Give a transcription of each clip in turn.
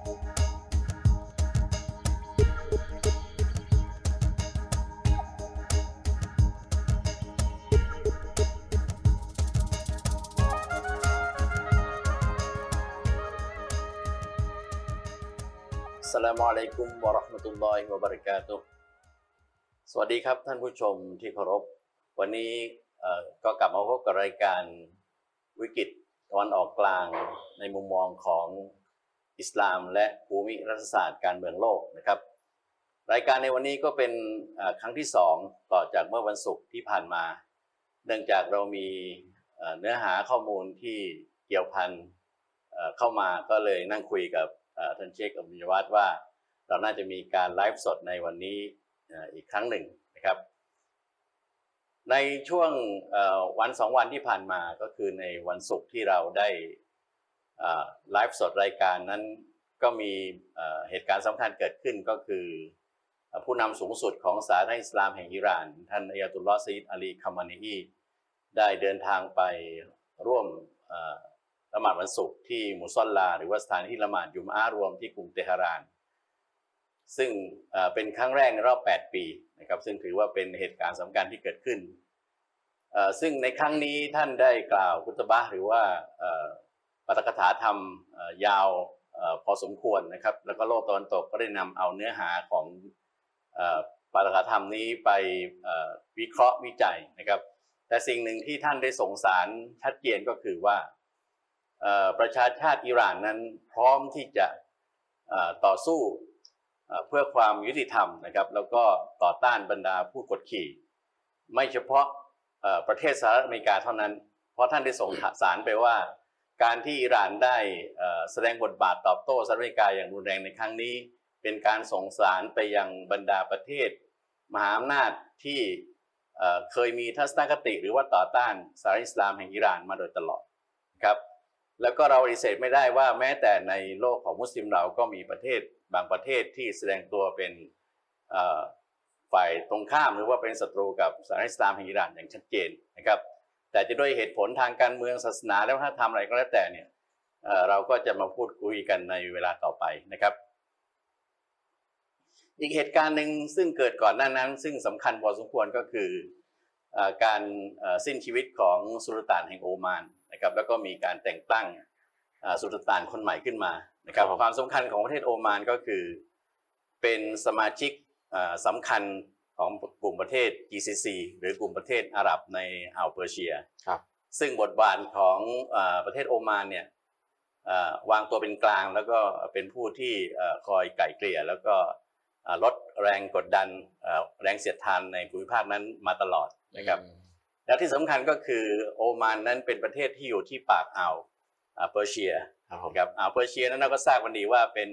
สลามอะลัยกุมวะราะห์มะตุลลอฮิวะบะเราะกาตุสวัสดีครับท่านผู้ชมที่เคารพ วันนี้ก็กลับมาพบกับรายการวิกฤตตะวันออกกลางในมุมมองของ อิสลาม และภูมิรัฐศาสตร์การเมืองโลกนะครับ รายการในวันนี้ก็เป็นครั้งที่สองต่อจากเมื่อวันศุกร์ที่ผ่านมา เนื่องจากเรามีเนื้อหาข้อมูลที่เกี่ยวพันเข้ามาก็เลยนั่งคุยกับท่านเชคอับดุลยวัฒน์ว่า เราน่าจะมีการไลฟ์สดในวันนี้อีกครั้งหนึ่งนะครับ ในช่วงวันสองวันที่ผ่านมาก็คือในวันศุกร์ที่เราได้ ไลฟ์สดรายการนั้นก็มีเหตุการณ์สำคัญเกิดขึ้นก็คือผู้นำสูงสุดของสาธารณอิสลามแห่งอิหร่าน ท่านอัยาตุลลอฮ์ซีดอาลีคามานีอีได้เดินทางไปร่วมละหมาดวันศุกร์ที่มุซอลลา หรือว่าสถานที่ละหมาดยุมอารวมที่กรุงเตหะราน ซึ่งเป็นครั้งแรกในรอบ 8 ปีนะครับซึ่งถือว่าเป็นเหตุการณ์สำคัญที่เกิดขึ้น ซึ่งในครั้งนี้ท่านได้กล่าวคุตบะหรือว่า ปาฐกถาธรรมยาวออพอสมควรนะครับ แล้วก็โลกตะวันตกก็ได้นำเอาเนื้อหาของออปาฐกถาธรรมนี้ไปวิเคราะห์วิจัยนะครับ แต่สิ่งหนึ่งที่ท่านได้ส่งสารชัดเจนก็คือว่าประชาชาติอิหร่านนั้นพร้อมที่จะต่อสู้เพื่อความยุติธรรมนะครับ แล้วก็ต่อต้านบรรดาผู้กดขี่ ไม่เฉพาะประเทศสหรัฐอเมริกาเท่านั้น เพราะท่านได้ส่งสารไปว่า การที่อิหร่านได้แสดงบทบาทตอบโต้สหรัฐอเมริกาอย่างรุนแรงในครั้งนี้ เป็นการส่งสารไปยังบรรดาประเทศ มหาอำนาจที่เคยมีทัศนคติหรือว่าต่อต้านสหรัฐอิสลามแห่งอิหร่านมาโดยตลอดครับแล้วก็เราปฏิเสธไม่ได้ว่าแม้แต่ในโลกของมุสลิมเราก็มีประเทศบางประเทศที่แสดงตัวเป็นฝ่ายตรงข้ามหรือว่าเป็นศัตรูกับสหรัฐอิสลามแห่งอิหร่านอย่างชัดเจนนะครับ แต่จะด้วยเหตุผลทางการเมืองศาสนาและวัฒนธรรมอะไรก็แล้วแต่เนี่ยเอ่อเราก็จะมาพูดคุยกันในเวลาต่อไปนะครับ อีกเหตุการณ์หนึ่งซึ่งเกิดก่อนหน้านั้น ซึ่งสำคัญพอสมควรก็คือเอ่อการเอ่อสิ้นชีวิตของสุลต่านแห่งโอมานนะครับแล้วก็มีการแต่งตั้งเอ่อสุลต่านคนใหม่ขึ้นมานะครับครับความสำคัญของประเทศโอมานก็คือ เป็นสมาชิกเอ่อสำคัญของ กลุ่มประเทศ GCC หรือกลุ่มประเทศอาหรับในอ่าวเปอร์เซียครับซึ่งบทบาทของเอ่อประเทศโอมานเนี่ยเอ่อวางตัวเป็นกลางแล้วก็เป็นผู้ที่เอ่อคอยไก่เกลี่ย แล้วก็เอ่อลดแรงกดดันเอ่อแรงเสียดทานในภูมิภาคนั้นมาตลอดนะครับและที่สำคัญก็คือโอมานนั้นเป็นประเทศที่อยู่ที่ปากอ่าวอ่าเปอร์เซียครับผมครับอ่าวเปอร์เซียนั้นเราก็ทราบกันดีว่าเป็น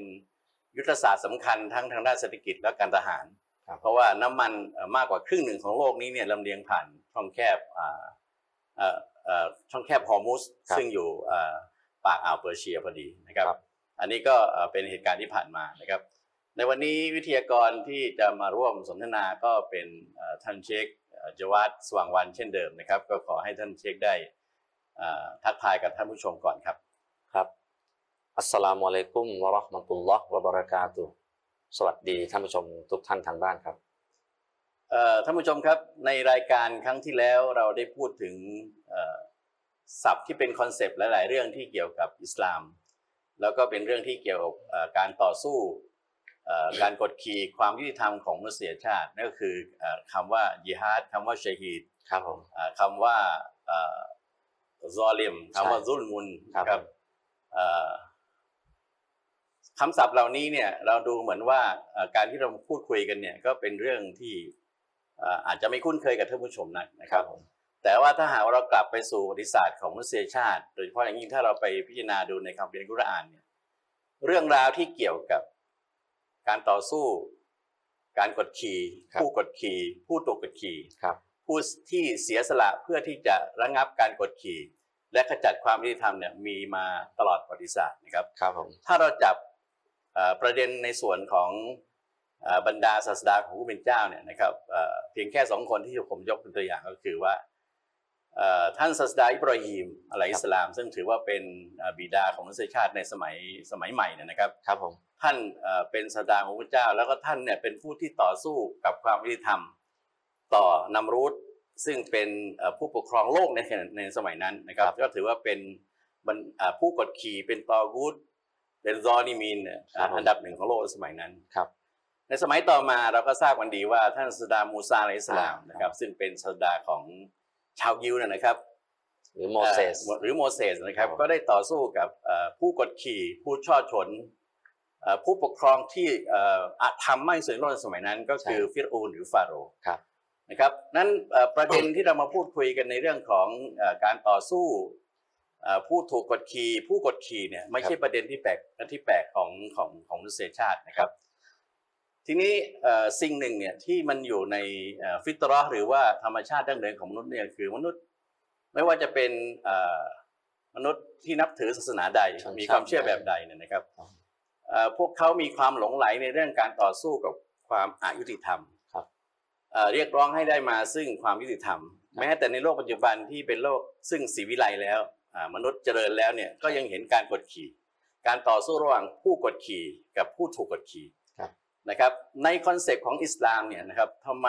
ยุทธศาสตร์สำคัญทั้งทางด้านเศรษฐกิจและการทหารครับ เพราะว่าน้ำมันเอ่อมากกว่าครึ่งหนึ่งของโลกนี้เนี่ยลำเลียงผ่านช่องแคบอ่าเอ่อเอ่อช่องแคบฮอร์มุซครับซึ่งอยู่เอ่อปากอ่าวเปอร์เซียพอดีนะครับครับอันนี้ก็เอ่อเป็นเหตุการณ์ที่ผ่านมานะครับ ในวันนี้วิทยากรที่จะมาร่วมสนทนาก็เป็นเอ่อท่านเชคเอ่อจวัดสว่างวันเช่นเดิมนะครับ ก็ขอให้ท่านเชคได้เอ่อทักทายกับท่านผู้ชมก่อนครับครับอัสสลามุอะลัยกุมวะเราะห์มะตุลลอฮ์วะบะเราะกาตุฮ์ สวัสดีท่านผู้ชมทุกท่านทางบ้านครับเอ่อท่านผู้ชมครับในรายการครั้งที่แล้วเราได้พูดถึงเอ่อศัพท์ที่เป็นคอนเซปต์หลาย ๆ เรื่องที่เกี่ยวกับอิสลาม แล้วก็เป็นเรื่องที่เกี่ยวกับเอ่อการต่อสู้เอ่อการกดขี่ความยุติธรรมของมนุษยชาตินั่นก็คือเอ่อคำว่ายิฮาดคำว่าชฮีดครับผมเอ่อคำว่าเอ่อซอลิมคำว่าใช่ซุลมุนครับเอ่อ คำศัพท์เหล่านี้เนี่ยเราดูเหมือนว่าเอ่อการที่เราพูดคุยกันเนี่ยก็เป็นเรื่องที่เอ่ออาจจะไม่คุ้นเคยกับท่านผู้ชมนักนะครับผมแต่ว่าถ้าหากว่าเรากลับไปสู่ประวัติศาสตร์ของมนุษยชาติ โดยเฉพาะอย่างยิ่งถ้าเราไปพิจารณาดูในคำเรียนกุรอานเนี่ยเรื่องราวที่เกี่ยวกับการต่อสู้ การกดขี่ครับผู้กดขี่ผู้ถูกกดขี่ครับผู้ที่เสียสละเพื่อที่จะระงับการกดขี่ และขจัดความยุติธรรมเนี่ยมีมาตลอดประวัติศาสตร์นะครับครับผมถ้าเราจับเอ่อ ประเด็นในส่วนของเอ่อบรรดาศาสดาของผู้เป็นเจ้าเนี่ยนะครับเอ่อเพียงแค่สองคนที่ผมยกเป็นตัวอย่างก็คือว่าเอ่อท่านศาสดาอิบราฮิมอะลัยฮิสสลาม ซึ่งถือว่าเป็นเอ่อบิดาของมนุษยชาติในสมัยสมัยใหม่เนยนะครับครับผมท่านเอ่อเป็นศาสดาของพระเจ้า แล้วก็ท่านเนี่ยเป็นผู้ที่ต่อสู้กับความยุติธรรม ต่อนำรูธซึ่งเป็นเอ่อผู้ปกครองโลกในขณะในสมัยนั้นนะครับครับก็ถือว่าเป็นบรรเอ่อผู้กดขี่เป็นตอกูด เป็นซอนิมินเนี่ยอ่าอันดับหนึ่งของโลกในสมัยนั้นครับในสมัยต่อมาเราก็ทราบกันดีว่าท่านศาสดามูซาอะลัยฮิสสลามอ่านนะครับซึ่งเป็นศาสดาของชาวยิวนะนะครับ หรือโมเสสอ่อหรือโมเสสนะครับครับก็ได้ต่อสู้กับเอ่อผู้กดขี่ผู้ช่อชนเอ่อผู้ปกครองที่เอ่ออาธรรมมากที่สุดในโลกในสมัยนั้นก็คือฟิรอูนหรือฟาโรห์ครับนะครับนั้นเอ่อประเด็นที่เรามาพูดคุยกันในเรื่องของเอ่อการต่อสู้เอ่อ ผู้ถูกกดขี่ผู้กดขี่เนี่ยไม่ใช่ประเด็นที่แปลกที่แปลกของของของมนุษยชาตินะครับ ทีนี้เอ่อสิ่งหนึ่งเนี่ยที่มันอยู่ในเอ่อฟิตรอห์หรือว่าธรรมชาติดั้งเดิมของมนุษย์เนี่ยคือมนุษย์ไม่ว่าจะเป็นเอ่อมนุษย์ที่นับถือศาสนาใดชนชาติมีความเชื่อแบบใดเนี่ยนะครับครับเอ่อพวกเขามีความหลงไหลในเรื่องการต่อสู้กับความอายุติธรรมครับเอ่อเรียกร้องให้ได้มาซึ่งความยุติธรรม แม้แต่ในโลกปัจจุบันที่เป็นโลกซึ่งศิวิไลซ์แล้วอ่า มนุษย์เจริญแล้วเนี่ยก็ยังเห็นการกดขี่ การต่อสู้ระหว่างผู้กดขี่กับผู้ถูกกดขี่ครับนะครับใน concept ของอิสลามเนี่ยนะครับทำไม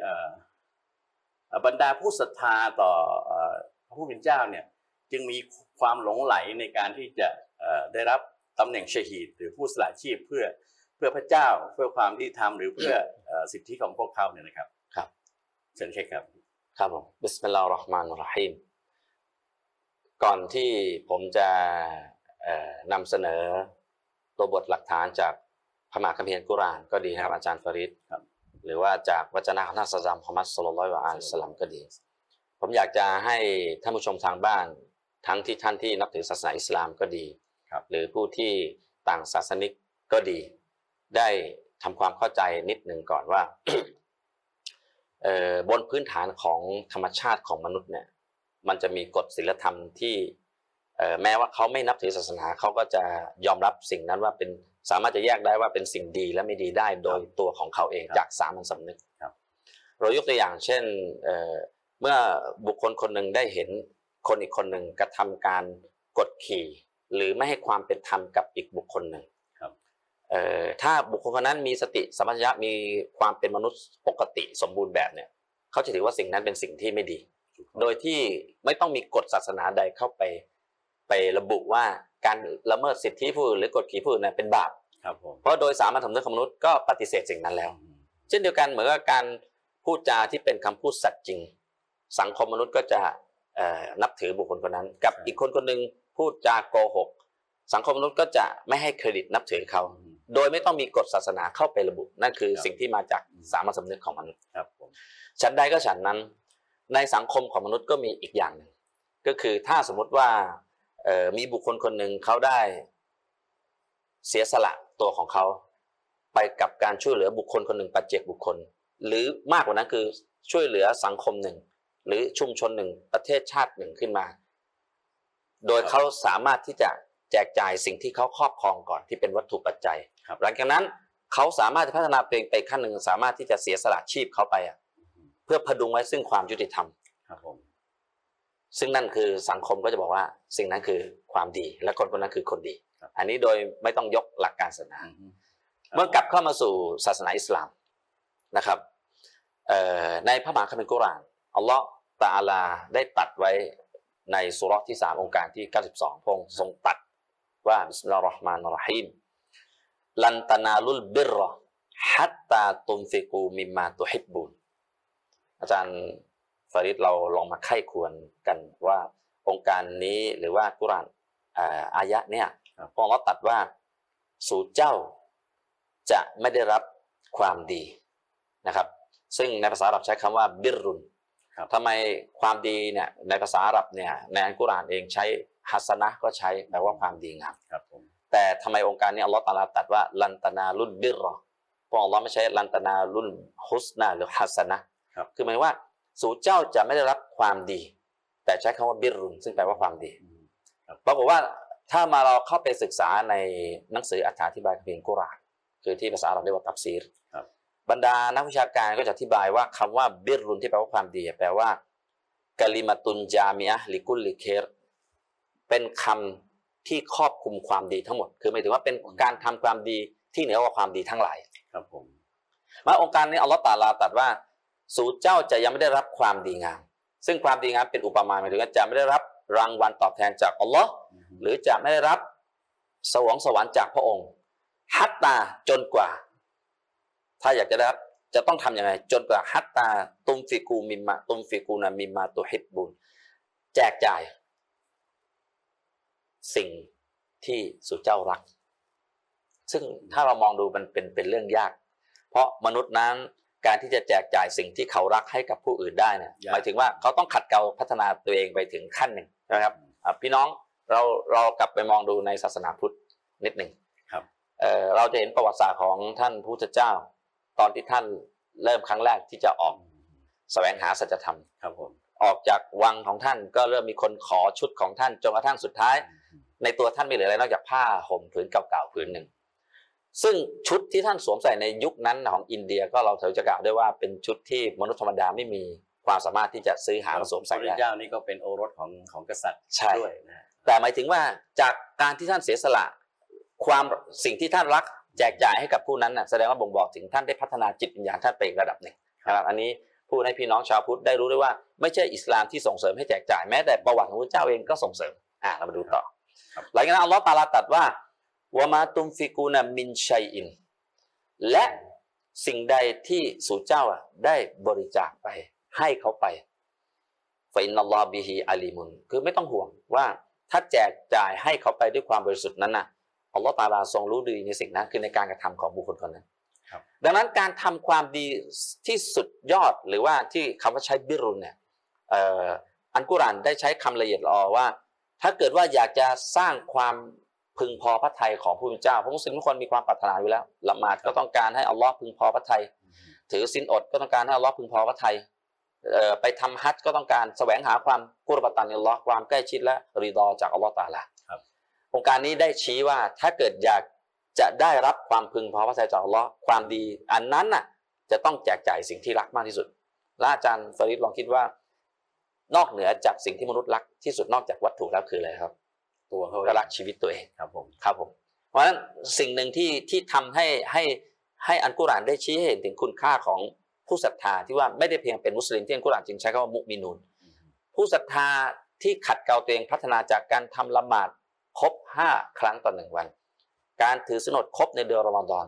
เอ่อเอ่อบรรดาผู้ศรัทธาต่อเอ่อพระผู้เป็นเจ้าเนี่ยจึงมีความหลงใหลในการที่จะเอ่อได้รับตำแหน่ง شهيد หรือผู้สละชีพเพื่อเพื่อพระเจ้าเพื่อความที่ทำหรือเพื่อเอ่อสิทธิของพวกเขาเนี่ยนะครับครับเชิญเช็คครับครับผมบิสมิลลาห์เราะห์มานุรเราะฮีม ก่อนที่ผมจะเอ่อนำเสนอตัวบทหลักฐานจากพระมหาคัมภีร์อัลกุรอานก็ดีนะครับอาจารย์ฟาริดครับหรือว่าจากวจนะของท่านศาสดามุฮัมมัดสุลลัลลอฮุอะลัยฮิวะสลัมก็ดี ผมอยากจะให้ท่านผู้ชมทางบ้าน ทั้งที่ท่านที่นับถือศาสนาอิสลามก็ดีครับหรือผู้ที่ต่างศาสนิกก็ดี ได้ทำความเข้าใจนิดหนึ่งก่อนว่าเอ่อบนพื้นฐานของธรรมชาติของมนุษย์เนี่ย มันจะมีกฎศีลธรรมที่เอ่อแม้ว่าเขาไม่นับถือศาสนาเขาก็จะยอมรับสิ่งนั้นว่าเป็นสามารถจะแยกได้ว่าเป็นสิ่งดีและไม่ดีได้โดยตัวของเขาเองครับจากสามัญสำนึกครับเรายกตัวอย่างเช่นเอ่อเมื่อบุคคลคนหนึ่งได้เห็นคนอีกคนหนึ่งกระทำการกดขี่ หรือไม่ให้ความเป็นธรรมกับอีกบุคคลหนึ่งครับเอ่อถ้าบุคคลคนนั้นมีสติสัมปชัญญะมีความเป็นมนุษย์ปกติสมบูรณ์แบบเนี่ยเขาจะถือว่าสิ่งนั้นเป็นสิ่งที่ไม่ดี โดยที่ไม่ต้องมีกฎศาสนาใดเข้าไป ไประบุว่าการละเมิดสิทธิผู้อื่นหรือกดขี่ผู้อื่นเนี่ยเป็นบาปครับผมเพราะโดยสามัญสำนึกของมนุษย์ก็ปฏิเสธสิ่งนั้นแล้ว เช่นเดียวกันเหมือนกับการพูดจาที่เป็นคำพูดสัตย์จริง สังคมมนุษย์ก็จะเอ่อนับถือบุคคลคนนั้น กับอีกคนคนหนึ่งพูดจาโกหก สังคมมนุษย์ก็จะไม่ให้เครดิตนับถือเขา โดยไม่ต้องมีกฎศาสนาเข้าไประบุ นั่นคือครับสิ่งที่มาจากสามัญสำนึกของมนุษย์ครับผมฉันใดก็ฉันนั้น ในสังคมของมนุษย์ก็มีอีกอย่างหนึ่งก็คือถ้าสมมติว่าเอ่อมีบุคคลคนหนึ่งเขาได้เสียสละตัวของเขาไปกับการช่วยเหลือบุคคลคนหนึ่งปัจเจกบุคคล หรือมากกว่านั้นคือช่วยเหลือสังคมหนึ่ง หรือชุมชนหนึ่งประเทศชาติหนึ่งขึ้นมา โดยเขาสามารถที่จะแจกจ่ายสิ่งที่เขาครอบครองก่อนที่เป็นวัตถุปัจจัยครับหลังจากนั้นเขาสามารถจะพัฒนาตัวเองไปขั้นหนึ่งสามารถที่จะเสียสละชีพเขาไปอะเพื่อพดุงไว้ซึ่งความยุติธรรมครับผมซึ่งนั่นคือสังคมก็จะบอกว่า สิ่งนั้นคือความดี และคนคนนั้นคือคนดี อันนี้โดยไม่ต้องยกหลักการศาสนาอืมครับเมื่อกลับเข้ามาสู่ศาสนาอิสลามนะครับเอ่อในพระมหาคัมภีร์กุรอานอัลลอฮ์ตะอาลาได้ตรัสไว้ในสุเราะห์ที่ 3 โองการที่ 92พระองค์ทรงตัดว่าบิสมิลลาฮิรเราะห์มานิรเราะฮีมลันตานาลุลบิรรฮัตตาตุนฟิกูมิมมาตุฮิบบุน อาจารย์ฟาริดเราลองมาไข้ควรกันว่าองค์การนี้หรือว่ากุรอานอ่าอายะเนี่ยครับพระองค์ตัดว่าสู่เจ้าจะไม่ได้รับความดีนะครับ ซึ่งในภาษาอาหรับใช้คำว่าบิรรุนครับทำไมความดีเนี่ยในภาษาอาหรับเนี่ยในอัลกุรอานเองใช้ฮัสนะห์ก็ใช้แปลว่าความดีงามครับผมแต่ทำไมองค์การนี้อัลลอฮฺตะอาลาตัดว่าลันตนาลุนบิรรอพระองค์อัลลอฮ์ไม่ใช่ลันตนาลุนฮุสนาหรือฮัสนะห์ ครับคือหมายว่า สู่เจ้าจะไม่ได้รับความดี แต่ใช้คำว่าบิรรุนซึ่งแปลว่าความดีอืมปรากฏว่าถ้ามาเราเข้าไปศึกษาในหนังสืออธิบายคัมภีร์กุรอานคือที่ภาษาอาหรับเรียกว่าตับซีรครับบรรดานักวิชาการก็จะอธิบายว่าคำว่าบิรรุนที่แปลว่าความดี แปลว่ากลิมาตุนจามีอะลิกุลลิเครเป็นคำที่ครอบคลุมความดีทั้งหมด คือหมายถึงว่าเป็นการทำความดีที่เหนือกว่าความดีทั้งหลาย ครับผมมาองค์การนี้อัลลอฮ์ตาลาตรัสว่า สู่เจ้าจะยังไม่ได้รับความดีงาม ซึ่งความดีงามเป็นอุปมาหมายถึงว่าจะไม่ได้รับรางวัลตอบแทนจากอัลลอฮ์หรือจะไม่ได้รับสวงสวรรค์จากพระองค์ ฮัตตาจนกว่า ถ้าอยากจะได้รับจะต้องทำยังไง จนกว่าฮัตตาตุมฟิกูมิมมาตุมฟิกูนามิมมาตุฮิบบุญแจกจ่าย สิ่งที่สู่เจ้ารัก ซึ่งถ้าเรามองดูมันเป็นเป็นเรื่องยาก เพราะมนุษย์นั้น การที่จะแจกจ่ายสิ่งที่เขารักให้กับผู้อื่นได้เนี่ยหมายถึงว่าเขาต้องขัดเกลาพัฒนาตัวเองไปถึงขั้นหนึ่งนะครับอะพี่น้องเราเรากลับไปมองดูในศาสนาพุทธนิดหนึ่งครับเอ่อเราจะเห็นประวัติศาสตร์ของท่านพระพุทธเจ้า ตอนที่ท่านเริ่มครั้งแรกที่จะออกแสวงหาสัจธรรมครับผมออกจากวังของท่านก็เริ่มมีคนขอชุดของท่านจนกระทั่งสุดท้าย ในตัวท่านไม่เหลืออะไรนอกจากผ้าห่มผืนเก่าๆผืนหนึ่ง ซึ่งชุดที่ท่านสวมใส่ในยุคนั้นของอินเดียก็เราถือจะกล่าวได้ว่าเป็นชุดที่มนุษย์ธรรมดาไม่มีความสามารถที่จะซื้อหามาสวมพใส่ระพุทธได้เจ้านี่ก็เป็นโอรสของของกษัตริย์ใช่ด้วยนะแต่หมายถึงว่าจากการที่ท่านเสียสละ ความสิ่งที่ท่านรักแจกจ่ายให้กับผู้นั้นน่ะแสดงว่าบ่งบอกถึงท่านได้พัฒนาจิตวิญญาณท่านไปอีกระดับหนึ่งนะครับอันนี้พูดให้พี่น้องชาวพุทธได้รู้ด้วยว่า ไม่ใช่อิสลามที่ส่งเสริมให้แจกจ่ายแม้แต่ประวัติของพระเจ้าเองก็ส่งเสริมอ่าเรามาดูต่อหลังจากนั้นอัลลอฮ์ตาลาตรัดว่า วะมาตุมฟิกูนามินชัยอิน และสิ่งใดที่สู่เจ้าอะได้บริจาคไป ให้เขาไปฟอินนัลลอฮ์บิฮิอาลีมุน คือไม่ต้องห่วงว่าถ้าแจกจ่ายให้เขาไปด้วยความบริสุทธิ์นั้นน่ะอัลลอฮ์ตาลาทรงรู้ดีในสิ่งนั้นคือในการกระทำของบุคคลคนนั้นครับดังนั้นการทำความดีที่สุดยอดหรือว่าที่คำว่าใช้บิรุนเนี่ยเอ่ออันกุรอานได้ใช้คำละเอียดละออว่า ถ้าเกิดว่าอยากจะสร้างความ พึงพอพระทัยของผู้เป็นเจ้าเพราะมุสลิมทุกคนมีความปรารถนาอยู่แล้วละหมาดก็ต้องการให้อัลลอฮ์พึงพอพระทัยถือศีลอดก็ต้องการให้อัลลอฮ์พึงพอพระทัยเอ่อไปทำฮัจญ์ก็ต้องการแสวงหาความกุรบตันอัลลอฮ์ความใกล้ชิดและรีดอจากอัลลอฮ์ตาลาครับองค์การนี้ได้ชี้ว่าถ้าเกิดอยากจะได้รับความพึงพอพระทัยจากอัลลอฮ์ความดี อันนั้นน่ะจะต้องแจกจ่ายสิ่งที่รักมากที่สุดและอาจารย์ฟาริดลองคิดว่า นอกเหนือจากสิ่งที่มนุษย์รักที่สุดนอกจากวัตถุแล้วคืออะไรครับ ตัวเขาก็รักชีวิตตัวเองครับผมครับผม เพราะฉะนั้นสิ่งหนึ่งที่ที่ทำให้ให้ให้อันกุรอานได้ชี้ให้เห็นถึงคุณค่าของผู้ศรัทธาที่ว่าไม่ได้เพียงเป็นมุสลิมที่อันกุรอานจึงใช้คำว่ามุมินูนผู้ศรัทธาที่ขัดเกลาตัวเองพัฒนาจากการทำละหมาดครบห้าครั้งต่อหนึ่งวัน การถือสนดครบในเดือนรอมฎอน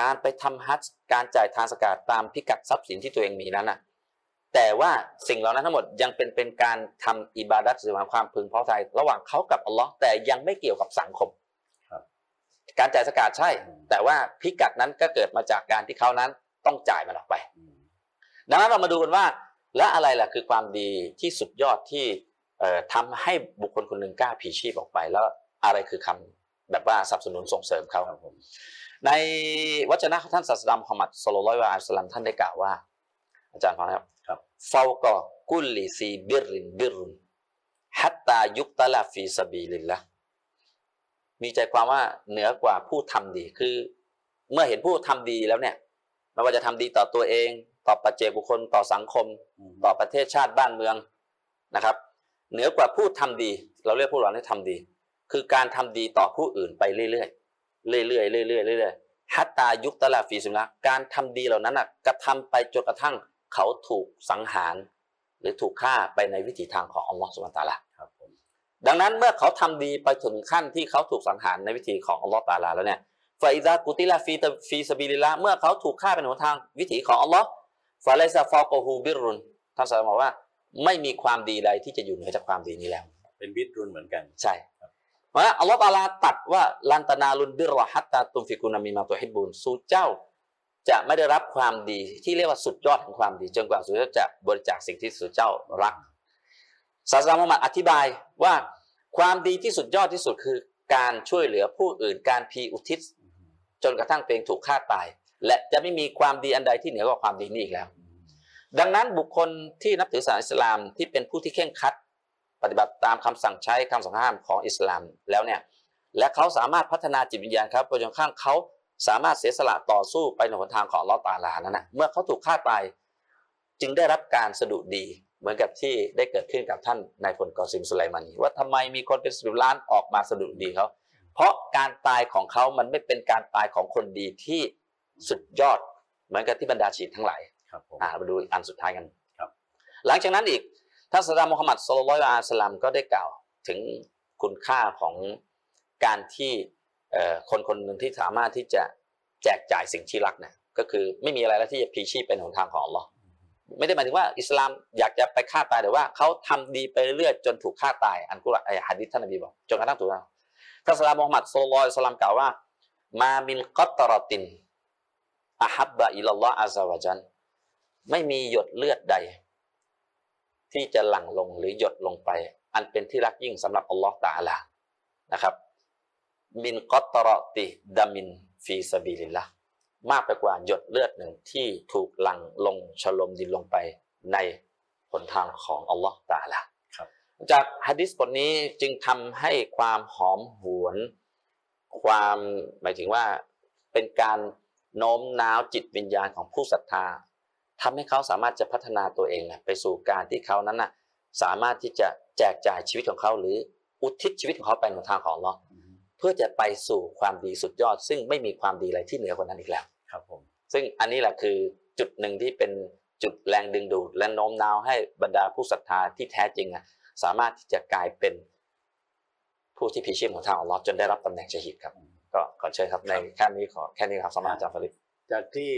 การไปทำฮัจญ์การจ่ายทานสกาดตามพิกัดทรัพย์สินที่ตัวเองมีนั้นนะ แต่ว่าสิ่งเหล่านั้นทั้งหมดยังเป็นเป็นการทำอิบาดัตหรือความพึงพอใจระหว่างเขากับอัลลอฮ์แต่ยังไม่เกี่ยวกับสังคมการจ่ายสกาดใช่ แต่ว่าพิกัดนั้นก็เกิดมาจากการที่เขานั้นต้องจ่ายมันออกไป ดังนั้นเรามาดูกันว่า และอะไรล่ะคือความดีที่สุดยอดที่เอ่อทำให้บุคคลคนหนึ่งกล้าพลีชีพออกไป แล้วอะไรคือคำแบบว่าสนับสนุนส่งเสริมเขาครับผมในวจนะของท่านศาสดามุฮัมมัด صلى الله عليه وسلم ท่านได้กล่าวว่า อาจารย์ฟังนะครับครับ فوق كل ذي بر بر حتى يقتل في سبيل الله มีใจความว่าเหนือกว่าผู้ทำดีคือ เมื่อเห็นผู้ทำดีแล้วเนี่ยไม่ว่าจะทำดีต่อตัวเอง ต่อปัจเจกบุคคลต่อสังคม ต่อประเทศชาติบ้านเมืองนะครับ เหนือกว่าผู้ทำดี เราเรียกผู้เหล่านี้ทำดี คือการทำดีต่อผู้อื่นไปเรื่อยๆเรื่อยๆเรื่อยๆเรื่อยๆฮัตตายุคตะลาฟีสิมละการทำดีเหล่านั้นน่ะกระทำไปจนกระทั่ง เขาถูกสังหาร หรือถูกฆ่าไปในวิถีทางของอัลลอฮฺสุบานตะอาลาครับผมดังนั้นเมื่อเขาทำดีไปถึงขั้นที่เขาถูกสังหารในวิธีของอัลลอฮฺตะอาลาแล้วเนี่ยفإذا قتل في في سبيل الله เมื่อเขาถูกฆ่าเป็นหนทางวิถีของอัลลอฮ์فليس فوقه بر ท่านสอนบอกว่าไม่มีความดีใดที่จะอยู่เหนือจากความดีนี้แล้ว เป็น بر เหมือนกันใช่เพราะฉะนั้นอัลลอฮฺตะอาลาตัดว่าลันตนาลุนบิรอฮัตตาตุมฟิกุนามีมาตุฮิบบุนสู่เจ้า จะไม่ได้รับความดีที่เรียกว่าสุดยอดของความดี จนกว่าสู่เจ้าจะบริจาคสิ่งที่สู่เจ้ารักศาสดามุฮัมมัดอธิบายว่าความดีที่สุดยอดที่สุดคือการช่วยเหลือผู้อื่นการพีอุทิศ จนกระทั่งตัวเองถูกฆ่าตาย และจะไม่มีความดีอันใดที่เหนือกว่าความดีนี้อีกแล้ว ดังนั้นบุคคลที่นับถือศาสนาอิสลามที่เป็นผู้ที่เข่งคัด ปฏิบัติตามคำสั่งใช้คำสั่งห้ามของอิสลามแล้วเนี่ยและเขาสามารถพัฒนาจิตวิญญาณครับจนข้างเขา สามารถเสียสละต่อสู้ไปในหนทางของอัลลอฮ์ตาลานั้นนะเมื่อเขาถูกฆ่าตายจึงได้รับการสะดุดีเหมือนกับที่ได้เกิดขึ้นกับท่านนายพลกอซิมสุไลมานีว่าทำไมมีคนเป็นสิบล้านออกมาสะดุดดีเขาเพราะการตายของเขามันไม่เป็นการตายของคนดีที่สุดยอด เหมือนกับที่บรรดาชีดทั้งหลายครับผมอ่ามาดูอันสุดท้ายกันครับหลังจากนั้นอีกท่านสดามุฮัมมัดสุลลัลลอฮุอะลัยฮิวะสลามก็ได้กล่าวถึงคุณค่าของการที่เอ่อ คนคนหนึ่งที่สามารถที่จะแจกจ่ายสิ่งที่รักเนี่ยก็คือไม่มีอะไรแล้วที่จะพีชีพเป็นหนทางของอัลลอฮ์ไม่ได้หมายถึงว่าอิสลามอยากจะไปฆ่าตายแต่ว่าเขาทำดีไปเรื่อยจนถูกฆ่าตายอันกุรอานฮะดิษท่านนบีบอกจนกระทั่งถูกฆ่าท่านสดามุฮัมมัดสุลลัลลอยสลามกล่าวว่า มามินกัตรตินอาฮับบะอิลลอฮ์อัซซะวะจันไม่มีหยดเลือดใด ที่จะหลั่งลงหรือหยดลงไป อันเป็นที่รักยิ่งสำหรับอัลลอฮ์ตะอาลานะครับ มินกัตรติดามินฟีซาบิลิลละมากไปกว่าหยดเลือดหนึ่งที่ถูกหลั่งลงฉลมดินลงไปในหนทางของอัลลอฮ์ตะอาลาครับจากฮะดิษบทนี้จึงทำให้ความหอมหวน ความหมายถึงว่าเป็นการโน้มน้าวจิตวิญญาณของผู้ศรัทธาทำให้เขาสามารถจะพัฒนาตัวเองน่ะไปสู่การที่เขานั้นน่ะสามารถที่จะแจกจ่ายชีวิตของเขาหรืออุทิศชีวิตของเขาไปในทางของอัลเราะห์ เพื่อจะไปสู่ความดีสุดยอด ซึ่งไม่มีความดีอะไรที่เหนือกว่านั้นอีกแล้วครับผมซึ่งอันนี้แหละคือจุดหนึ่งที่เป็นจุดแรงดึงดูด และโน้มน้าวให้บรรดาผู้ศรัทธาที่แท้จริงอะสามารถที่จะกลายเป็นผู้ที่พิชิตของทางอัลลอฮ์จนได้รับตำแหน่งชะฮีดครับ ก็ขอเชิญครับในแค่นี้ขอแค่นี้ครับสำหรับอาจารย์ฟาริดจากที่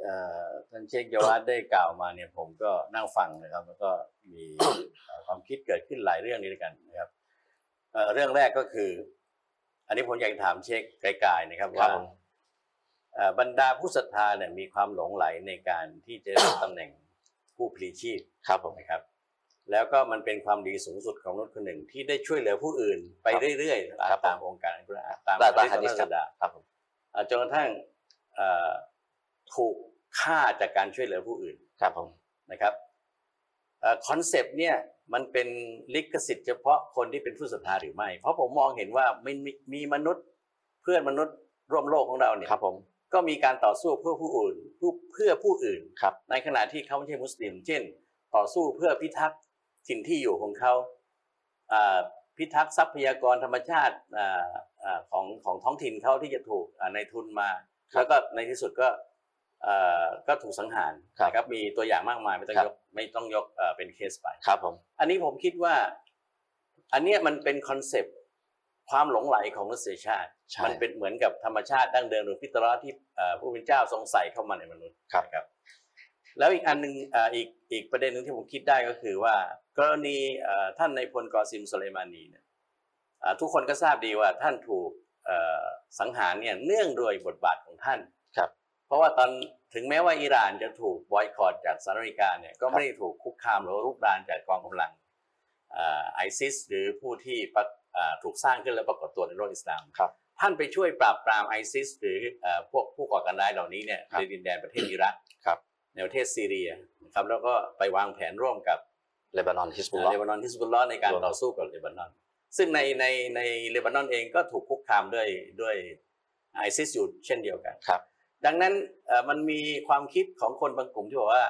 เอ่อท่านเชคยาวัดได้กล่าวมาเนี่ยผมก็นั่งฟังนะครับ แล้วก็มีเอ่อความคิดเกิดขึ้นหลายเรื่องนี้ด้วยกันนะครับเอ่อเรื่องแรกก็คือ อันนี้ผมอยากจะถามเช็คไกลๆนะครับครัว่าบผมเอ่อบรรดาผู้ศรัทธาเนี่ยมีความหลงไหลในการที่จะได้รับตำแหน่งผู้พลีชีพครับผมนะครับ แล้วก็มันเป็นความดีสูงสุดของมนุษย์คนหนึ่งที่ได้ช่วยเหลือผู้อื่นไปเรื่อยๆตามองค์การอัลกุรอานตามตามตามฮะฮะดิดิษษคขรัอบงศาสดาครับผมอ่าจนกระทั่งเอ่อถูกฆ่าจากการช่วยเหลือผู้อื่นครับผมนะครับคอนเซปต์เนี่ย มันเป็นลิขสิทธิ์เฉพาะคนที่เป็นผู้ศรัทธาหรือไม่ เพราะผมมองเห็นว่ามันมีมีมนุษย์เพื่อนมนุษย์ร่วมโลกของเราเนี่ยครับผมก็มีการต่อสู้เพื่อผู้อื่นผู้เพื่อผู้อื่นครับในขณะที่เขาไม่ใช่มุสลิม เช่น ต่อสู้เพื่อพิทักษ์ถิ่นที่อยู่ของเขาอ่าพิทักษ์ทรัพยากรธรรมชาติอ่าอ่าของของท้องถิ่นเขาที่จะถูกอ่านายทุนมาครับแล้วก็ในที่สุดก็เอ่อ ก็ถูกสังหารครับนะครับมีตัวอย่างมากมายไม่ต้องครับยกไม่ต้องยกเอ่อเป็นเคสไปครับผมอันนี้ผมคิดว่า อันเนี้ยมันเป็น concept ความหลงใหลของมนุษยชาติใช่มันเป็นเหมือนกับธรรมชาติดั้งเดิมหรือ فطرة ที่เอ่อผู้เป็นเจ้าทรงใส่เข้ามาในมนุษย์ครับนะครับแล้วอีกอันหนึ่งเอ่ออีกอีกประเด็นหนึ่งที่ผมคิดได้ก็คือว่า กรณีเอ่อท่านในายพลกอซิมสุไลมานีเนี่ยเอ่อทุกคนก็ทราบดีว่าท่านถูกเอ่อสังหารเนี่ยเนื่องโดวยบทบาทของท่านครับ เพราะว่าตอนถึงแม้ว่าอิหร่านจะถูกบอยคอรจากสหรัฐอเมริกาเนี่ยก็ไม่ได้ถูกคุกคามหรือว่ารุกรานจากกองกำลังไอซิสหรือผู้ที่ปะเอ่อถูกสร้างขึ้นและปรากฏตัวในโลกอิสลามครับท่านไปช่วยปราบปรามไอซิสหรือเอ่อพวกผู้ก่อการร้ายเหล่านี้เนี่ยครับในดินแดนประเทศอิรักครับในประเทศซีเรียนะครับแล้วก็ไปวางแผนร่วมกับเลบานอนฮิสบุลลอฮ์เลบานอนฮิสบุลลอฮ์ในการรวมต่อสู้กับเลบานอนซึ่งในในในเลบานอนเองก็ถูกคุกคามด้วยด้วยไอซิสอยู่เช่นเดียวกันครับ ดังนั้นเอ่อมันมีความคิดของคนบางกลุ่มที่บอกว่า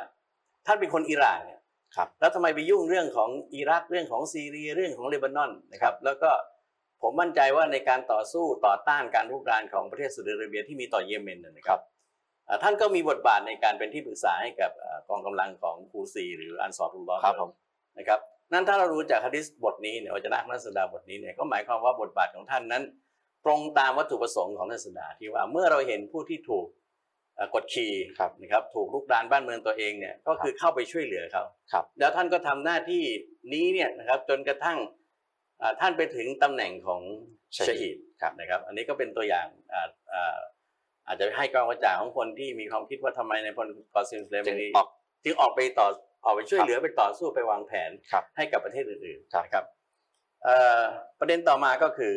ท่านเป็นคนอิหร่านเนี่ยครับแล้วทำไมไปยุ่งเรื่องของอิรักเรื่องของซีเรียเรื่องของเลบานอนนะครับ แล้วก็ผมมั่นใจว่าในการต่อสู้ต่อต้านการรุกรานของประเทศซาอุดิอาระเบียที่มีต่อเยเมนนะนะครับเอ่อท่านก็มีบทบาทในการเป็นที่ปรึกษาให้กับเอ่อกองกำลังของคูซี หรืออันซอรุลลอฮ์ครับผมนะครับนั่นถ้าเรารู้จากฮะดิษบทนี้เนี่ยวัจนะนักสดาบทนี้เนี่ยก็หมายความว่าบทบาทของท่านนั้น ตรงตามวัตถุประสงค์ของนักสดาที่ว่าเมื่อเราเห็นผู้ที่ถูกเอ่อ กดขี่ครับนะครับถูกลุกรานบ้านเมืองตัวเองเนี่ยก็คือเข้าไปช่วยเหลือเขาครับแล้วท่านก็ทำหน้าที่นี้เนี่ยนะครับจนกระทั่งอ่าท่านไปถึงตำแหน่งของชะชะฮีฮีดดครับนะครับ อันนี้ก็เป็นตัวอย่างอ่าอ่าอาจจะให้กองกระจ่างของคนที่มีความคิดว่าทำไมในพลกอซิมสเลมจึงนีออกจึงออกไปต่อออกไปช่วยเหลือไปต่อสู้ไปวางแผนครับให้กับประเทศอื่นครับๆนะครับเอ่อประเด็นต่อมาก็คือ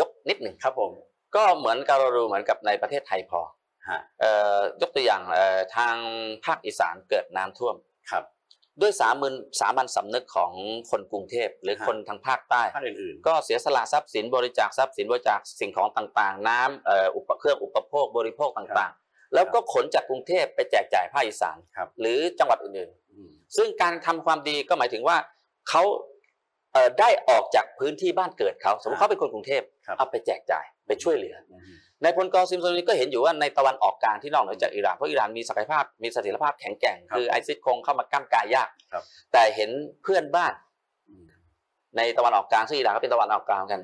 ยกนิดหนึ่งครับผมก็เหมือนกับเราดูเหมือนกับในประเทศไทยพอฮะเอ่อ ยกตัวอย่างเอ่อทางภาคอีสานเกิดน้ำท่วมครับด้วยสามัญสามัญสำนึกของคนกรุงเทพหรือฮะคนทางภาคใต้ภาคอื่นก็เสียสละทรัพย์สินบริจาคทรัพย์สินบริจาคสิ่งของต่างๆ น้ำเอ่ออุปเครื่องอุปโภคบริโภคต่างๆ แล้วก็ขนจากกรุงเทพไปแจกจ่ายภาคอีสานครับหรือจังหวัดอื่นๆอืมๆซึ่งการทำความดีก็หมายถึงว่าเขาเอ่อได้ออกจากพื้นที่บ้านเกิดเขาสมมติเขาเป็นคนกรุงเทพครับเอาไปแจกจ่ายไปช่วยเหลืออืม ในพลกอซิมโซนีก็เห็นอยู่ว่าในตะวันออกกลางที่นอกเหนือจากอิหร่านเพราะอิหร่านมีศักยภาพมีเสถียรภาพแข็งแกร่งครับคือไอซิสคงเข้ามากั้มกายยากครับแต่เห็นเพื่อนบ้านอืมในตะวันออกกลางซึ่งอิหร่านก็เป็นตะวันออกกลางกัน